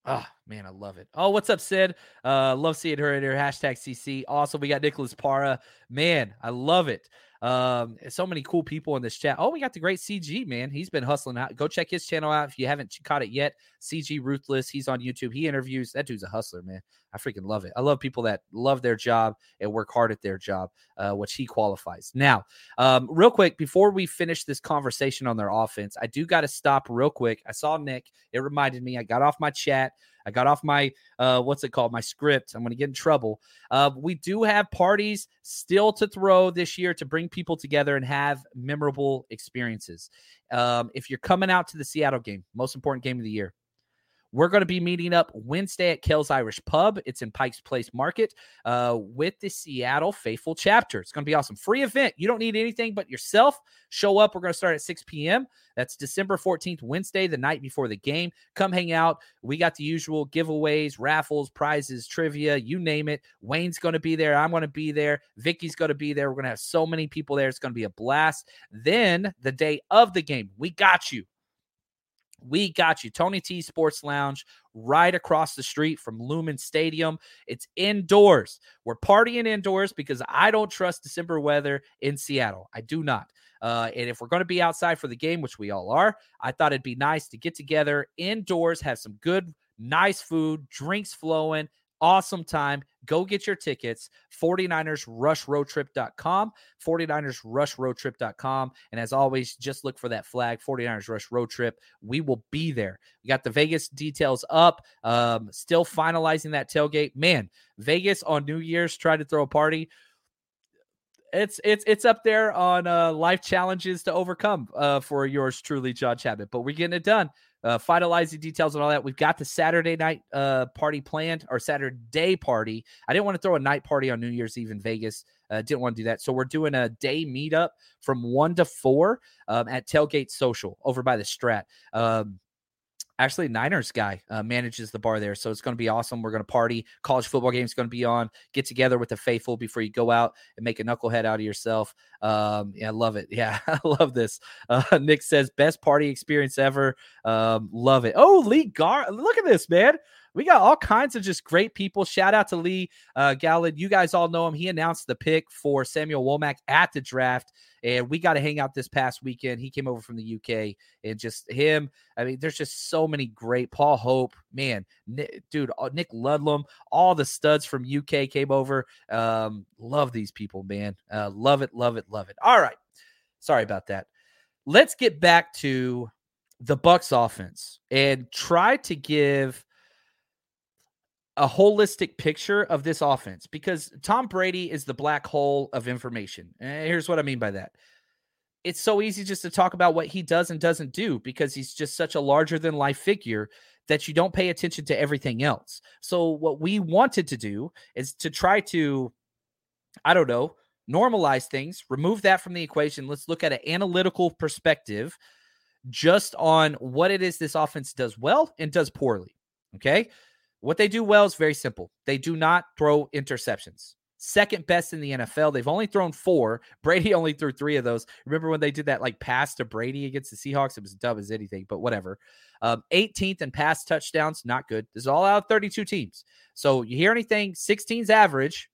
Speaker 2: Oh man, I love it. Oh, what's up, Sid? Uh, love seeing her in here. Hashtag CC. Also, we got Nicholas Para. Man, I love it. Um, so many cool people in this chat. Oh, we got the great CG man. He's been hustling out. Go check his channel out if you haven't caught it yet. CG Ruthless. He's on YouTube. He interviews. That dude's a hustler, man. I freaking love it. I love people that love their job and work hard at their job, uh, which he qualifies. Now, um, real quick before we finish this conversation on their offense, I do got to stop real quick. I saw Nick. It reminded me. I got off my chat. I got off my uh, what's it called? My script. I'm going to get in trouble. Uh, we do have parties still to throw this year to bring people together and have memorable experiences. Um, if you're coming out to the Seattle game, most important game of the year, we're going to be meeting up Wednesday at Kells Irish Pub. It's in Pikes Place Market uh, with the Seattle Faithful chapter. It's going to be awesome. Free event. You don't need anything but yourself. Show up. We're going to start at 6 p.m. That's December 14th, Wednesday, the night before the game. Come hang out. We got the usual giveaways, raffles, prizes, trivia, you name it. Wayne's going to be there. I'm going to be there. Vicky's going to be there. We're going to have so many people there. It's going to be a blast. Then the day of the game, we got you. We got you. Tony T Sports Lounge right across the street from Lumen Stadium. It's indoors. We're partying indoors because I don't trust December weather in Seattle. I do not. Uh, and if we're going to be outside for the game, which we all are, I thought it'd be nice to get together indoors, have some good, nice food, drinks flowing, awesome time. Go get your tickets. 49ersrushroadtrip.com. 49ersrushroadtrip.com. And as always, just look for that flag, 49ers Rush Road Trip. We will be there. We got the Vegas details up. Um, still finalizing that tailgate. Man, Vegas on New Year's tried to throw a party it's it's it's up there on uh, life challenges to overcome uh, for yours truly, John Chapman. But we're getting it done uh, finalizing details and all that. We've got the Saturday night uh, party planned, or Saturday party. I didn't want to throw a night party on New Year's Eve in Vegas. Uh, didn't want to do that. So we're doing a day meetup from one to four um, at Tailgate Social over by the Strat. Um, actually Niners guy uh, manages the bar there. So it's going to be awesome. We're going to party. College football game is going to be on. Get together with the faithful before you go out and make a knucklehead out of yourself. Um, yeah, I love it. Yeah, I love this. Uh, Nick says best party experience ever. Um, love it. Oh, Lee Gar, look at this man we got all kinds of just great people. Shout out to Lee uh. You guys all know him. He announced the pick for Samuel Womack at the draft, and we got to hang out this past weekend. He came over from the UK, and just him. I mean, there's just so many great. Paul Hope, man, Nick, dude, uh, Nick Ludlam, all the studs from UK came over. Um, love these people, man. Uh, love it, love it, love it. All right, sorry about that. Let's get back to the Bucks offense and try to give a holistic picture of this offense because Tom Brady is the black hole of information. And here's what I mean by that. It's so easy just to talk about what he does and doesn't do because he's just such a larger than life figure that you don't pay attention to everything else. So what we wanted to do is to try to I don't know, normalize things, remove that from the equation. Let's look at an analytical perspective just on what it is this offense does well and does poorly. Okay? What they do well is very simple. They do not throw interceptions. Second best in the NFL. They've only thrown four. Brady only threw three of those. Remember when they did that like pass to Brady against the Seahawks? It was dumb as anything, but whatever. Um, 18th and pass touchdowns, not good. This is all out of 32 teams. So you hear anything 16's average,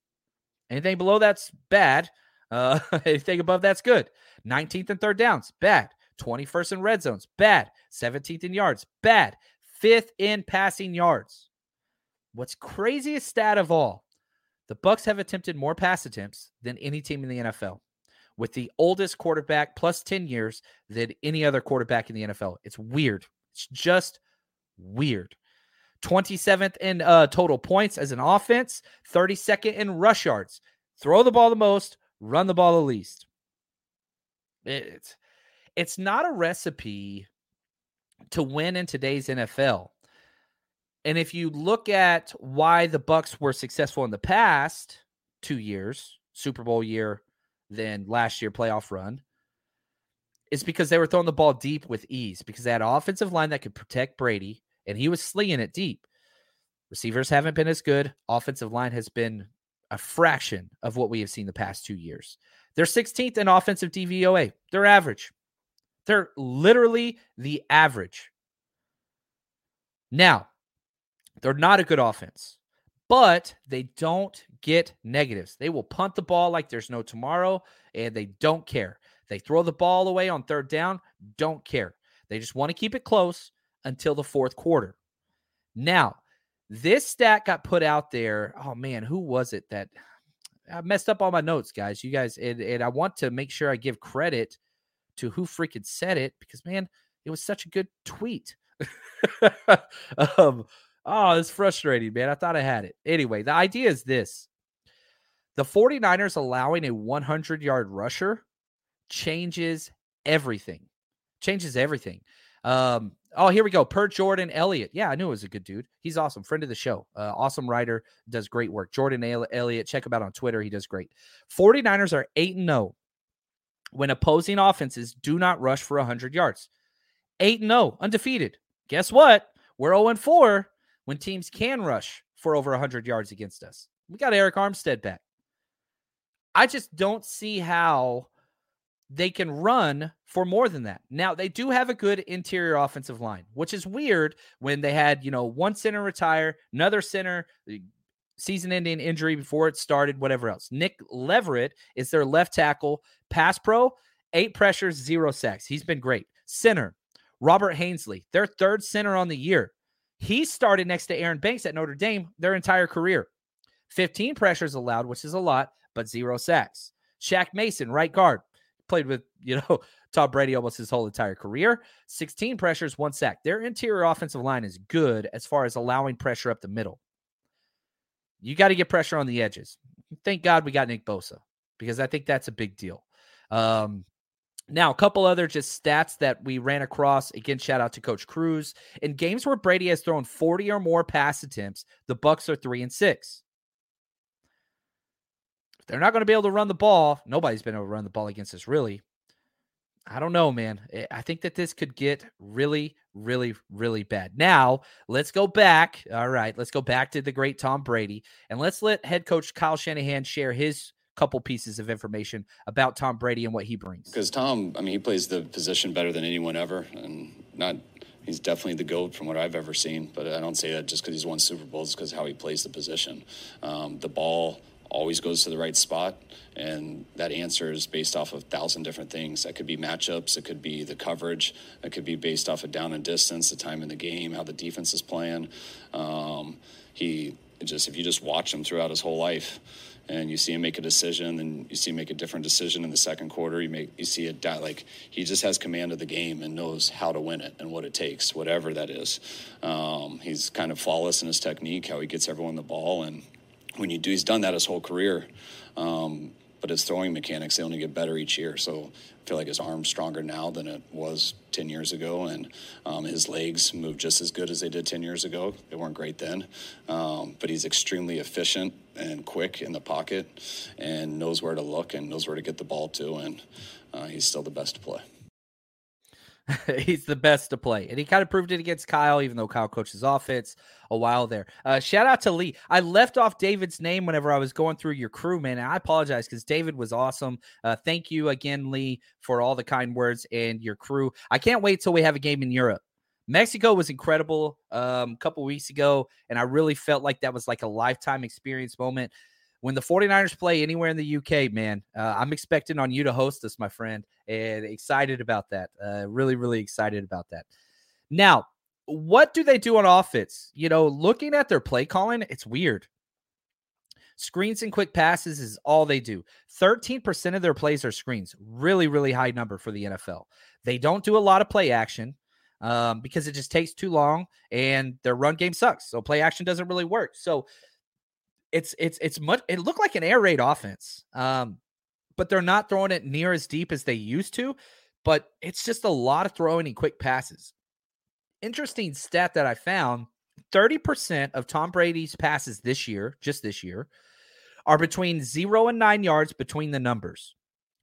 Speaker 2: anything below that's bad. Uh, anything above that's good. 19th and third downs, bad. 21st in red zones, bad. 17th in yards, bad. Fifth in passing yards. What's craziest stat of all, the Bucks have attempted more pass attempts than any team in the NFL, with the oldest quarterback plus 10 years than any other quarterback in the NFL. It's weird. It's just weird. 27th in uh, total points as an offense, 32nd in rush yards. Throw the ball the most, run the ball the least. It's it's not a recipe to win in today's NFL. And if you look at why the Bucks were successful in the past two years, Super Bowl year, then last year playoff run, it's because they were throwing the ball deep with ease because they had an offensive line that could protect Brady and he was slinging it deep. Receivers haven't been as good. Offensive line has been a fraction of what we have seen the past two years. They're 16th in offensive DVOA. They're average. They're literally the average. Now, they're not a good offense, but they don't get negatives. They will punt the ball like there's no tomorrow, and they don't care. They throw the ball away on third down, don't care. They just want to keep it close until the fourth quarter. Now, this stat got put out there. Oh man, who was it that I messed up all my notes, guys? You guys, and, and I want to make sure I give credit to who freaking said it because man, it was such a good tweet. um, oh, it's frustrating, man. I thought I had it. Anyway, the idea is this the 49ers allowing a 100 yard rusher changes everything. Changes everything. Um, oh, here we go. Per Jordan Elliott. Yeah, I knew it was a good dude. He's awesome. Friend of the show. Uh, awesome writer. Does great work. Jordan Elliott. Check him out on Twitter. He does great. 49ers are 8 0 when opposing offenses do not rush for 100 yards. 8 0, undefeated. Guess what? We're 0 4 when teams can rush for over 100 yards against us. We got Arik Armstead back. I just don't see how they can run for more than that. Now, they do have a good interior offensive line, which is weird when they had, you know, one center retire, another center eh, season ending injury before it started, whatever else. Nick Leverett is their left tackle, pass pro, eight pressures, zero sacks. He's been great. Center, Robert Hainsey, their third center on the year. He started next to Aaron Banks at Notre Dame their entire career. 15 pressures allowed, which is a lot, but zero sacks. Shaq Mason, right guard, played with, you know, Tom Brady almost his whole entire career. 16 pressures, one sack. Their interior offensive line is good as far as allowing pressure up the middle. You got to get pressure on the edges. Thank God we got Nick Bosa because I think that's a big deal. Um, now, a couple other just stats that we ran across. Again, shout out to Coach Cruz. In games where Brady has thrown 40 or more pass attempts, the Bucks are three and six. They're not going to be able to run the ball. Nobody's been able to run the ball against us, really. I don't know, man. I think that this could get really, really, really bad. Now, let's go back. All right, let's go back to the great Tom Brady and let's let head coach Kyle Shanahan share his couple pieces of information about Tom Brady and what he brings.
Speaker 3: Because Tom, I mean, he plays the position better than anyone ever, and not. He's definitely the goat from what I've ever seen, but I don't say that just because he's won Super Bowls. because how he plays the position. Um, the ball always goes to the right spot. And that answer is based off of a thousand different things. That could be matchups, it could be the coverage, it could be based off of down and distance, the time in the game, how the defense is playing. Um, he just, if you just watch him throughout his whole life, and you see him make a decision, and you see him make a different decision in the second quarter. You make you see it die like he just has command of the game and knows how to win it and what it takes, whatever that is. Um, he's kind of flawless in his technique, how he gets everyone the ball, and when you do, he's done that his whole career. Um, but his throwing mechanics, they only get better each year. So I feel like his arm's stronger now than it was 10 years ago. And um, his legs move just as good as they did 10 years ago. They weren't great then. Um, but he's extremely efficient and quick in the pocket and knows where to look and knows where to get the ball to. And uh, he's still the best to play.
Speaker 2: he's the best to play. And he kind of proved it against Kyle, even though Kyle coaches offense a while there. Uh, shout out to Lee. I left off David's name whenever I was going through your crew, man. And I apologize because David was awesome. Uh, thank you again, Lee, for all the kind words and your crew. I can't wait till we have a game in Europe. Mexico was incredible um, a couple weeks ago, and I really felt like that was like a lifetime experience moment when the 49ers play anywhere in the UK, man, uh, I'm expecting on you to host us, my friend, and excited about that. Uh, really, really excited about that. Now, what do they do on offense? You know, looking at their play calling, it's weird. Screens and quick passes is all they do. 13% of their plays are screens. Really, really high number for the NFL. They don't do a lot of play action um, because it just takes too long and their run game sucks. So play action doesn't really work. So it's it's it's much it looked like an air raid offense. Um, but they're not throwing it near as deep as they used to. But it's just a lot of throwing and quick passes. Interesting stat that I found 30% of Tom Brady's passes this year, just this year, are between zero and nine yards between the numbers.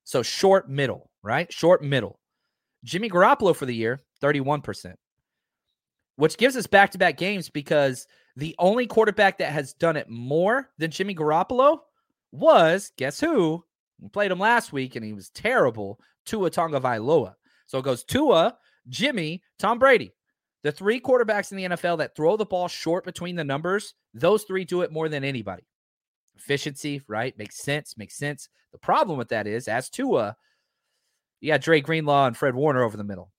Speaker 2: So short middle, right? Short middle. Jimmy Garoppolo for the year, 31%, which gives us back to back games because the only quarterback that has done it more than Jimmy Garoppolo was, guess who? We played him last week and he was terrible, Tua Tagovailoa. So it goes Tua, Jimmy, Tom Brady. The three quarterbacks in the NFL that throw the ball short between the numbers, those three do it more than anybody. Efficiency, right? Makes sense, makes sense. The problem with that is, as Tua, you got Dre Greenlaw and Fred Warner over the middle.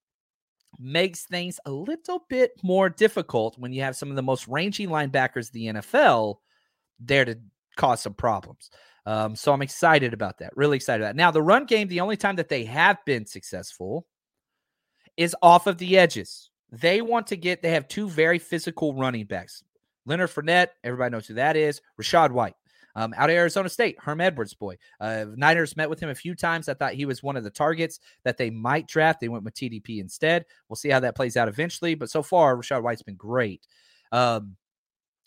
Speaker 2: Makes things a little bit more difficult when you have some of the most rangy linebackers in the NFL there to cause some problems. Um, so I'm excited about that. Really excited about that. Now, the run game, the only time that they have been successful is off of the edges. They want to get, they have two very physical running backs. Leonard Fournette, everybody knows who that is. Rachaad White. Um, out of Arizona State, Herm Edwards boy. Uh, Niners met with him a few times. I thought he was one of the targets that they might draft. They went with TDP instead. We'll see how that plays out eventually. But so far, Rachaad White's been great. Um,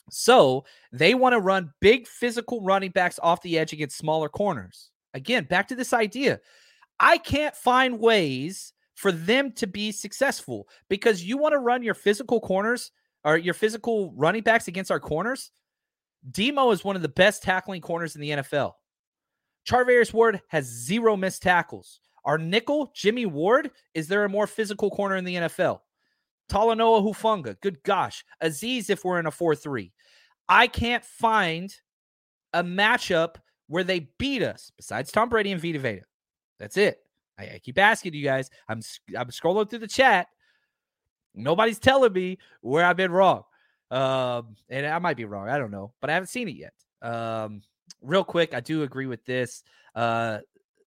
Speaker 2: so they want to run big physical running backs off the edge against smaller corners. Again, back to this idea. I can't find ways for them to be successful because you want to run your physical corners or your physical running backs against our corners. Demo is one of the best tackling corners in the NFL. Charvarius Ward has zero missed tackles. Our nickel, Jimmy Ward, is there a more physical corner in the NFL? Talanoa Hufanga, good gosh. Azeez, if we're in a 4 3. I can't find a matchup where they beat us besides Tom Brady and Vita Vea. That's it. I, I keep asking you guys. I'm I'm scrolling through the chat. Nobody's telling me where I've been wrong. Um, and I might be wrong. I don't know, but I haven't seen it yet. Um, real quick, I do agree with this. Uh,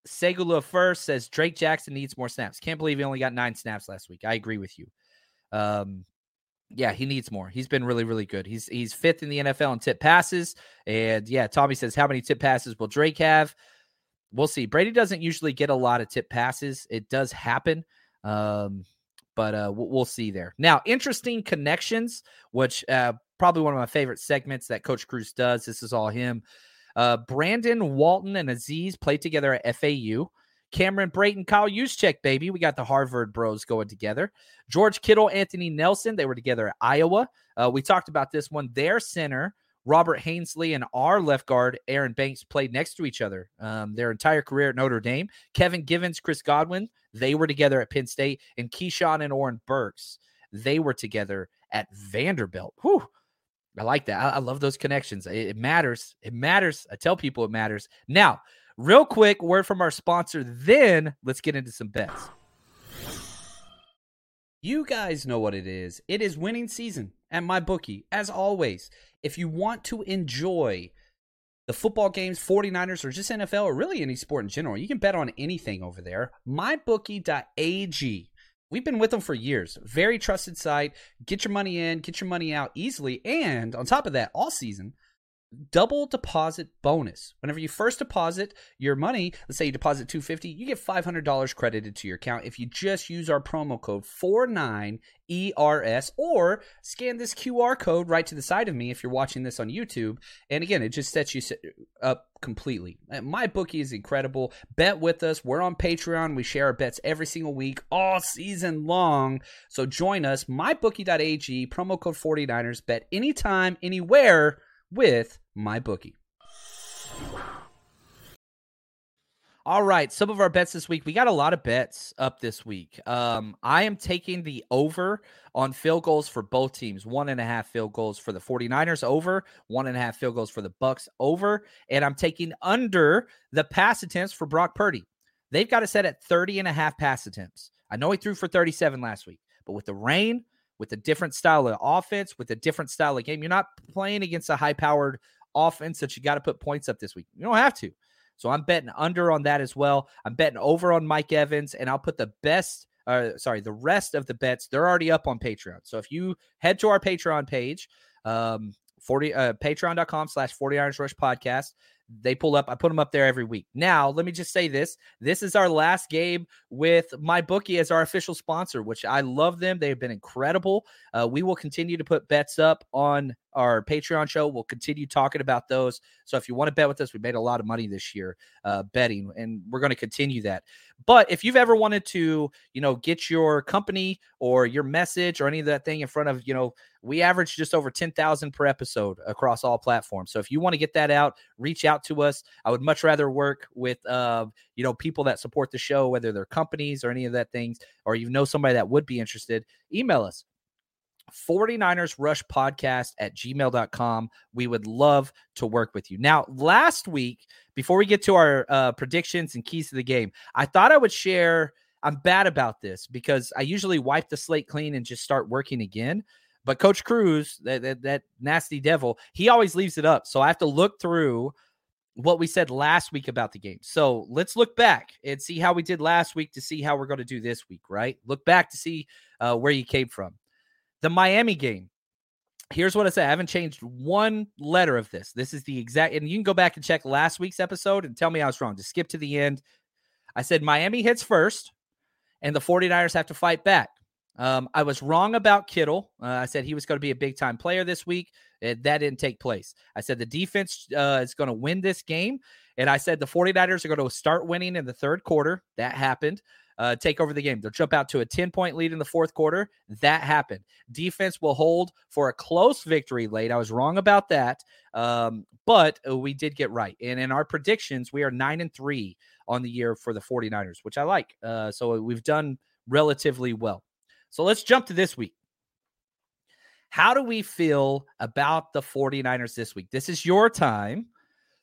Speaker 2: Segula first says Drake Jackson needs more snaps. Can't believe he only got nine snaps last week. I agree with you. Um, yeah, he needs more. He's been really, really good. He's he's fifth in the NFL in tip passes. And yeah, Tommy says, how many tip passes will Drake have? We'll see. Brady doesn't usually get a lot of tip passes. It does happen. Um, but uh, we'll see there. Now, interesting connections, which uh, probably one of my favorite segments that Coach Cruz does. This is all him. Uh, Brandon Walton and Azeez played together at FAU. Cameron Brayton, Kyle Juszczyk, baby. We got the Harvard bros going together. George Kittle, Anthony Nelson, they were together at Iowa. Uh, we talked about this one. Their center, Robert Hainsey, and our left guard, Aaron Banks, played next to each other um, their entire career at Notre Dame. Kevin Givens, Chris Godwin, they were together at Penn State, and Ke'Shawn and Oren Burks, they were together at Vanderbilt. Whew. I like that. I, I love those connections. It, it, matters. It matters. I tell people it matters. Now, real quick, word from our sponsor. Then let's get into some bets. You guys know what it is. It is winning season at my bookie. As always, if you want to enjoy the football games, 49ers, or just NFL, or really any sport in general, you can bet on anything over there. MyBookie.ag. We've been with them for years. Very trusted site. Get your money in, get your money out easily. And on top of that, all season, double deposit bonus. Whenever you first deposit your money, let's say you deposit 250, you get $500 credited to your account if you just use our promo code 49ERS or scan this QR code right to the side of me if you're watching this on YouTube. And again, it just sets you up completely. Uh, my bookie is incredible. Bet with us. We're on Patreon. We share our bets every single week all season long. So join us mybookie.ag promo code 49ers bet anytime anywhere with my bookie. All right, some of our bets this week. We got a lot of bets up this week. Um, I am taking the over on field goals for both teams. One and a half field goals for the 49ers over, one and a half field goals for the Bucks over, and I'm taking under the pass attempts for Brock Purdy. They've got it set at 30 and a half pass attempts. I know he threw for 37 last week, but with the rain, with a different style of offense, with a different style of game. You're not playing against a high powered offense that you got to put points up this week. You don't have to. So I'm betting under on that as well. I'm betting over on Mike Evans, and I'll put the best, uh, sorry, the rest of the bets. They're already up on Patreon. So if you head to our Patreon page, um, 40 uh, patreon.com slash 49ers rush podcast they pull up. I put them up there every week. Now, let me just say this. This is our last game with my bookie as our official sponsor, which I love them. They've been incredible. Uh, we will continue to put bets up on our Patreon show. We'll continue talking about those. So if you want to bet with us, we made a lot of money this year uh, betting, and we're going to continue that. But if you've ever wanted to, you know, get your company or your message or any of that thing in front of, you know, we average just over 10,000 per episode across all platforms. So if you want to get that out, reach out to us. I would much rather work with, uh, you know, people that support the show, whether they're companies or any of that things, or you know somebody that would be interested, email us 49ers Rush Podcast at gmail.com. We would love to work with you. Now, last week, before we get to our uh, predictions and keys to the game, I thought I would share. I'm bad about this because I usually wipe the slate clean and just start working again. But Coach Cruz, that, that, that nasty devil, he always leaves it up. So I have to look through what we said last week about the game. So let's look back and see how we did last week to see how we're going to do this week, right? Look back to see uh, where you came from. The Miami game. Here's what I said. I haven't changed one letter of this. This is the exact, and you can go back and check last week's episode and tell me I was wrong. Just skip to the end. I said Miami hits first, and the 49ers have to fight back. Um, I was wrong about Kittle. Uh, I said he was going to be a big time player this week. It, that didn't take place. I said the defense uh, is going to win this game. And I said the 49ers are going to start winning in the third quarter. That happened uh, take over the game. They'll jump out to a 10 point lead in the fourth quarter. That happened. Defense will hold for a close victory late. I was wrong about that. Um, but uh, we did get right. And in our predictions, we are nine and three on the year for the 49ers, which I like. Uh, so we've done relatively well. So let's jump to this week. How do we feel about the 49ers this week? This is your time.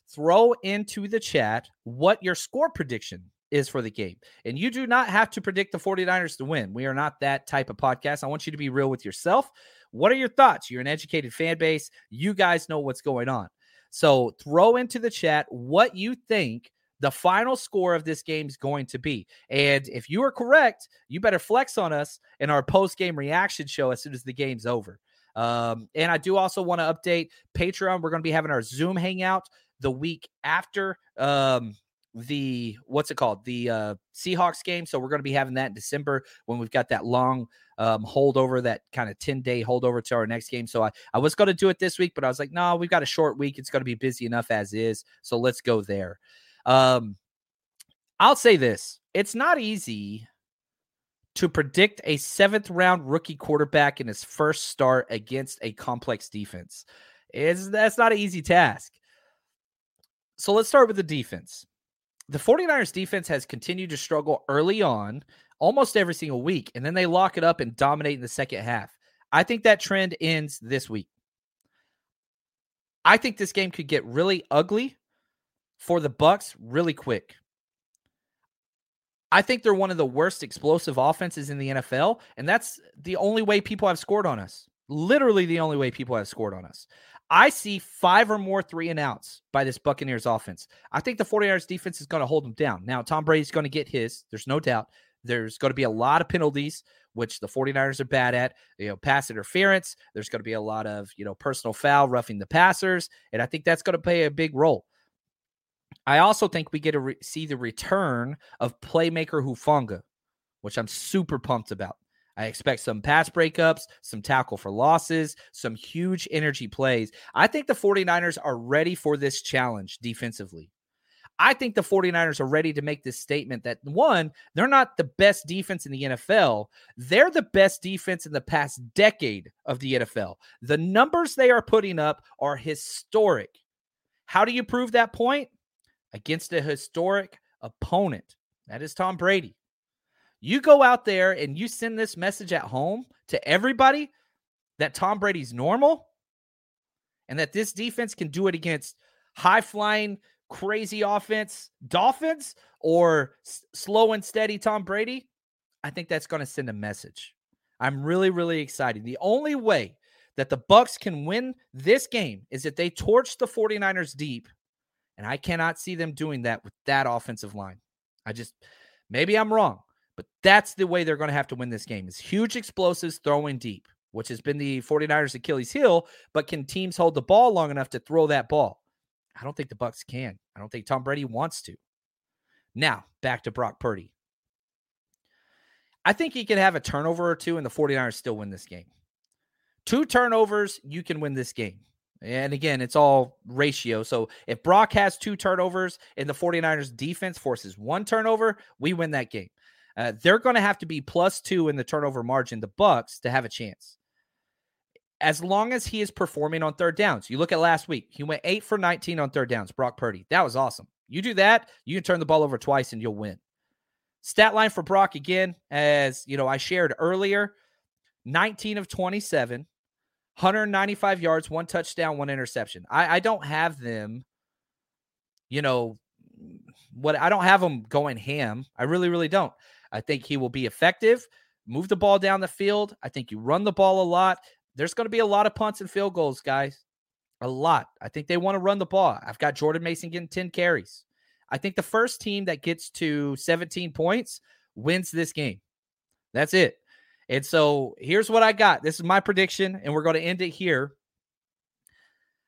Speaker 2: Throw into the chat what your score prediction is for the game. And you do not have to predict the 49ers to win. We are not that type of podcast. I want you to be real with yourself. What are your thoughts? You're an educated fan base. You guys know what's going on. So throw into the chat what you think the final score of this game is going to be. And if you are correct, you better flex on us in our post game reaction show as soon as the game's over. Um, and I do also want to update Patreon. We're going to be having our Zoom hangout the week after. Um, the what's it called the uh Seahawks game. So we're going to be having that in December when we've got that long um holdover, that kind of 10 day holdover to our next game. So I, I was going to do it this week, but I was like, no, we've got a short week. It's going to be busy enough as is. So let's go there. Um I'll say this it's not easy to predict a seventh round rookie quarterback in his first start against a complex defense. Is that's not an easy task. So let's start with the defense the 49ers defense has continued to struggle early on almost every single week and then they lock it up and dominate in the second half. I think that trend ends this week. I think this game could get really ugly for the Bucks really quick. I think they're one of the worst explosive offenses in the NFL and that's the only way people have scored on us. Literally the only way people have scored on us. I see five or more three and outs by this Buccaneers offense. I think the 49ers defense is going to hold them down. Now, Tom Brady's going to get his. There's no doubt. There's going to be a lot of penalties, which the 49ers are bad at. You know, pass interference. There's going to be a lot of, you know, personal foul, roughing the passers. And I think that's going to play a big role. I also think we get to re- see the return of playmaker Hufanga, which I'm super pumped about. I expect some pass breakups, some tackle for losses, some huge energy plays. I think the 49ers are ready for this challenge defensively. I think the 49ers are ready to make this statement that one, they're not the best defense in the NFL. They're the best defense in the past decade of the NFL. The numbers they are putting up are historic. How do you prove that point? Against a historic opponent. That is Tom Brady. You go out there and you send this message at home to everybody that Tom Brady's normal and that this defense can do it against high flying, crazy offense Dolphins or s- slow and steady Tom Brady. I think that's going to send a message. I'm really, really excited. The only way that the Bucks can win this game is if they torch the 49ers deep. And I cannot see them doing that with that offensive line. I just maybe I'm wrong. But that's the way they're going to have to win this game is huge explosives throwing deep, which has been the 49ers Achilles heel, but can teams hold the ball long enough to throw that ball? I don't think the Bucks can. I don't think Tom Brady wants to. Now, back to Brock Purdy. I think he could have a turnover or two and the 49ers still win this game. Two turnovers, you can win this game. And again, it's all ratio. So if Brock has two turnovers and the 49ers defense forces one turnover, we win that game. Uh, they're going to have to be plus two in the turnover margin, the Bucks, to have a chance. As long as he is performing on third downs. You look at last week, he went eight for 19 on third downs, Brock Purdy. That was awesome. You do that, you can turn the ball over twice and you'll win. Stat line for Brock again, as you know, I shared earlier 19 of 27, 195 yards, one touchdown, one interception. I, I don't have them, you know, what I don't have them going ham. I really, really don't. I think he will be effective, move the ball down the field. I think you run the ball a lot. There's going to be a lot of punts and field goals, guys. A lot. I think they want to run the ball. I've got Jordan Mason getting 10 carries. I think the first team that gets to 17 points wins this game. That's it. And so here's what I got. This is my prediction, and we're going to end it here.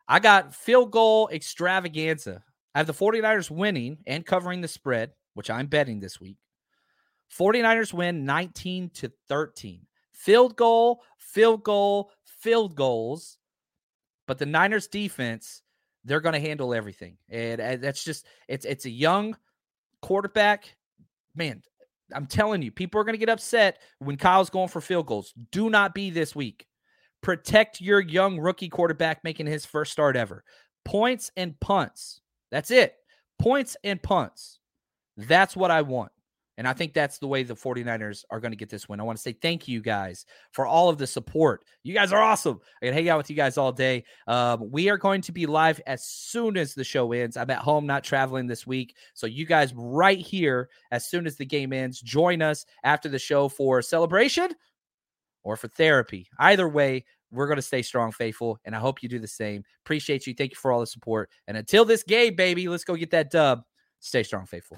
Speaker 2: I got field goal extravaganza. I have the 49ers winning and covering the spread, which I'm betting this week. 49ers win 19 to 13. Field goal, field goal, field goals. But the Niners defense, they're going to handle everything. And, and that's just it's it's a young quarterback. Man, I'm telling you, people are going to get upset when Kyle's going for field goals. Do not be this week. Protect your young rookie quarterback making his first start ever. Points and punts. That's it. Points and punts. That's what I want. And I think that's the way the 49ers are going to get this win. I want to say thank you guys for all of the support. You guys are awesome. I can hang out with you guys all day. Um, we are going to be live as soon as the show ends. I'm at home, not traveling this week. So you guys right here, as soon as the game ends, join us after the show for celebration or for therapy. Either way, we're going to stay strong, faithful, and I hope you do the same. Appreciate you. Thank you for all the support. And until this game, baby, let's go get that dub. Stay strong, faithful.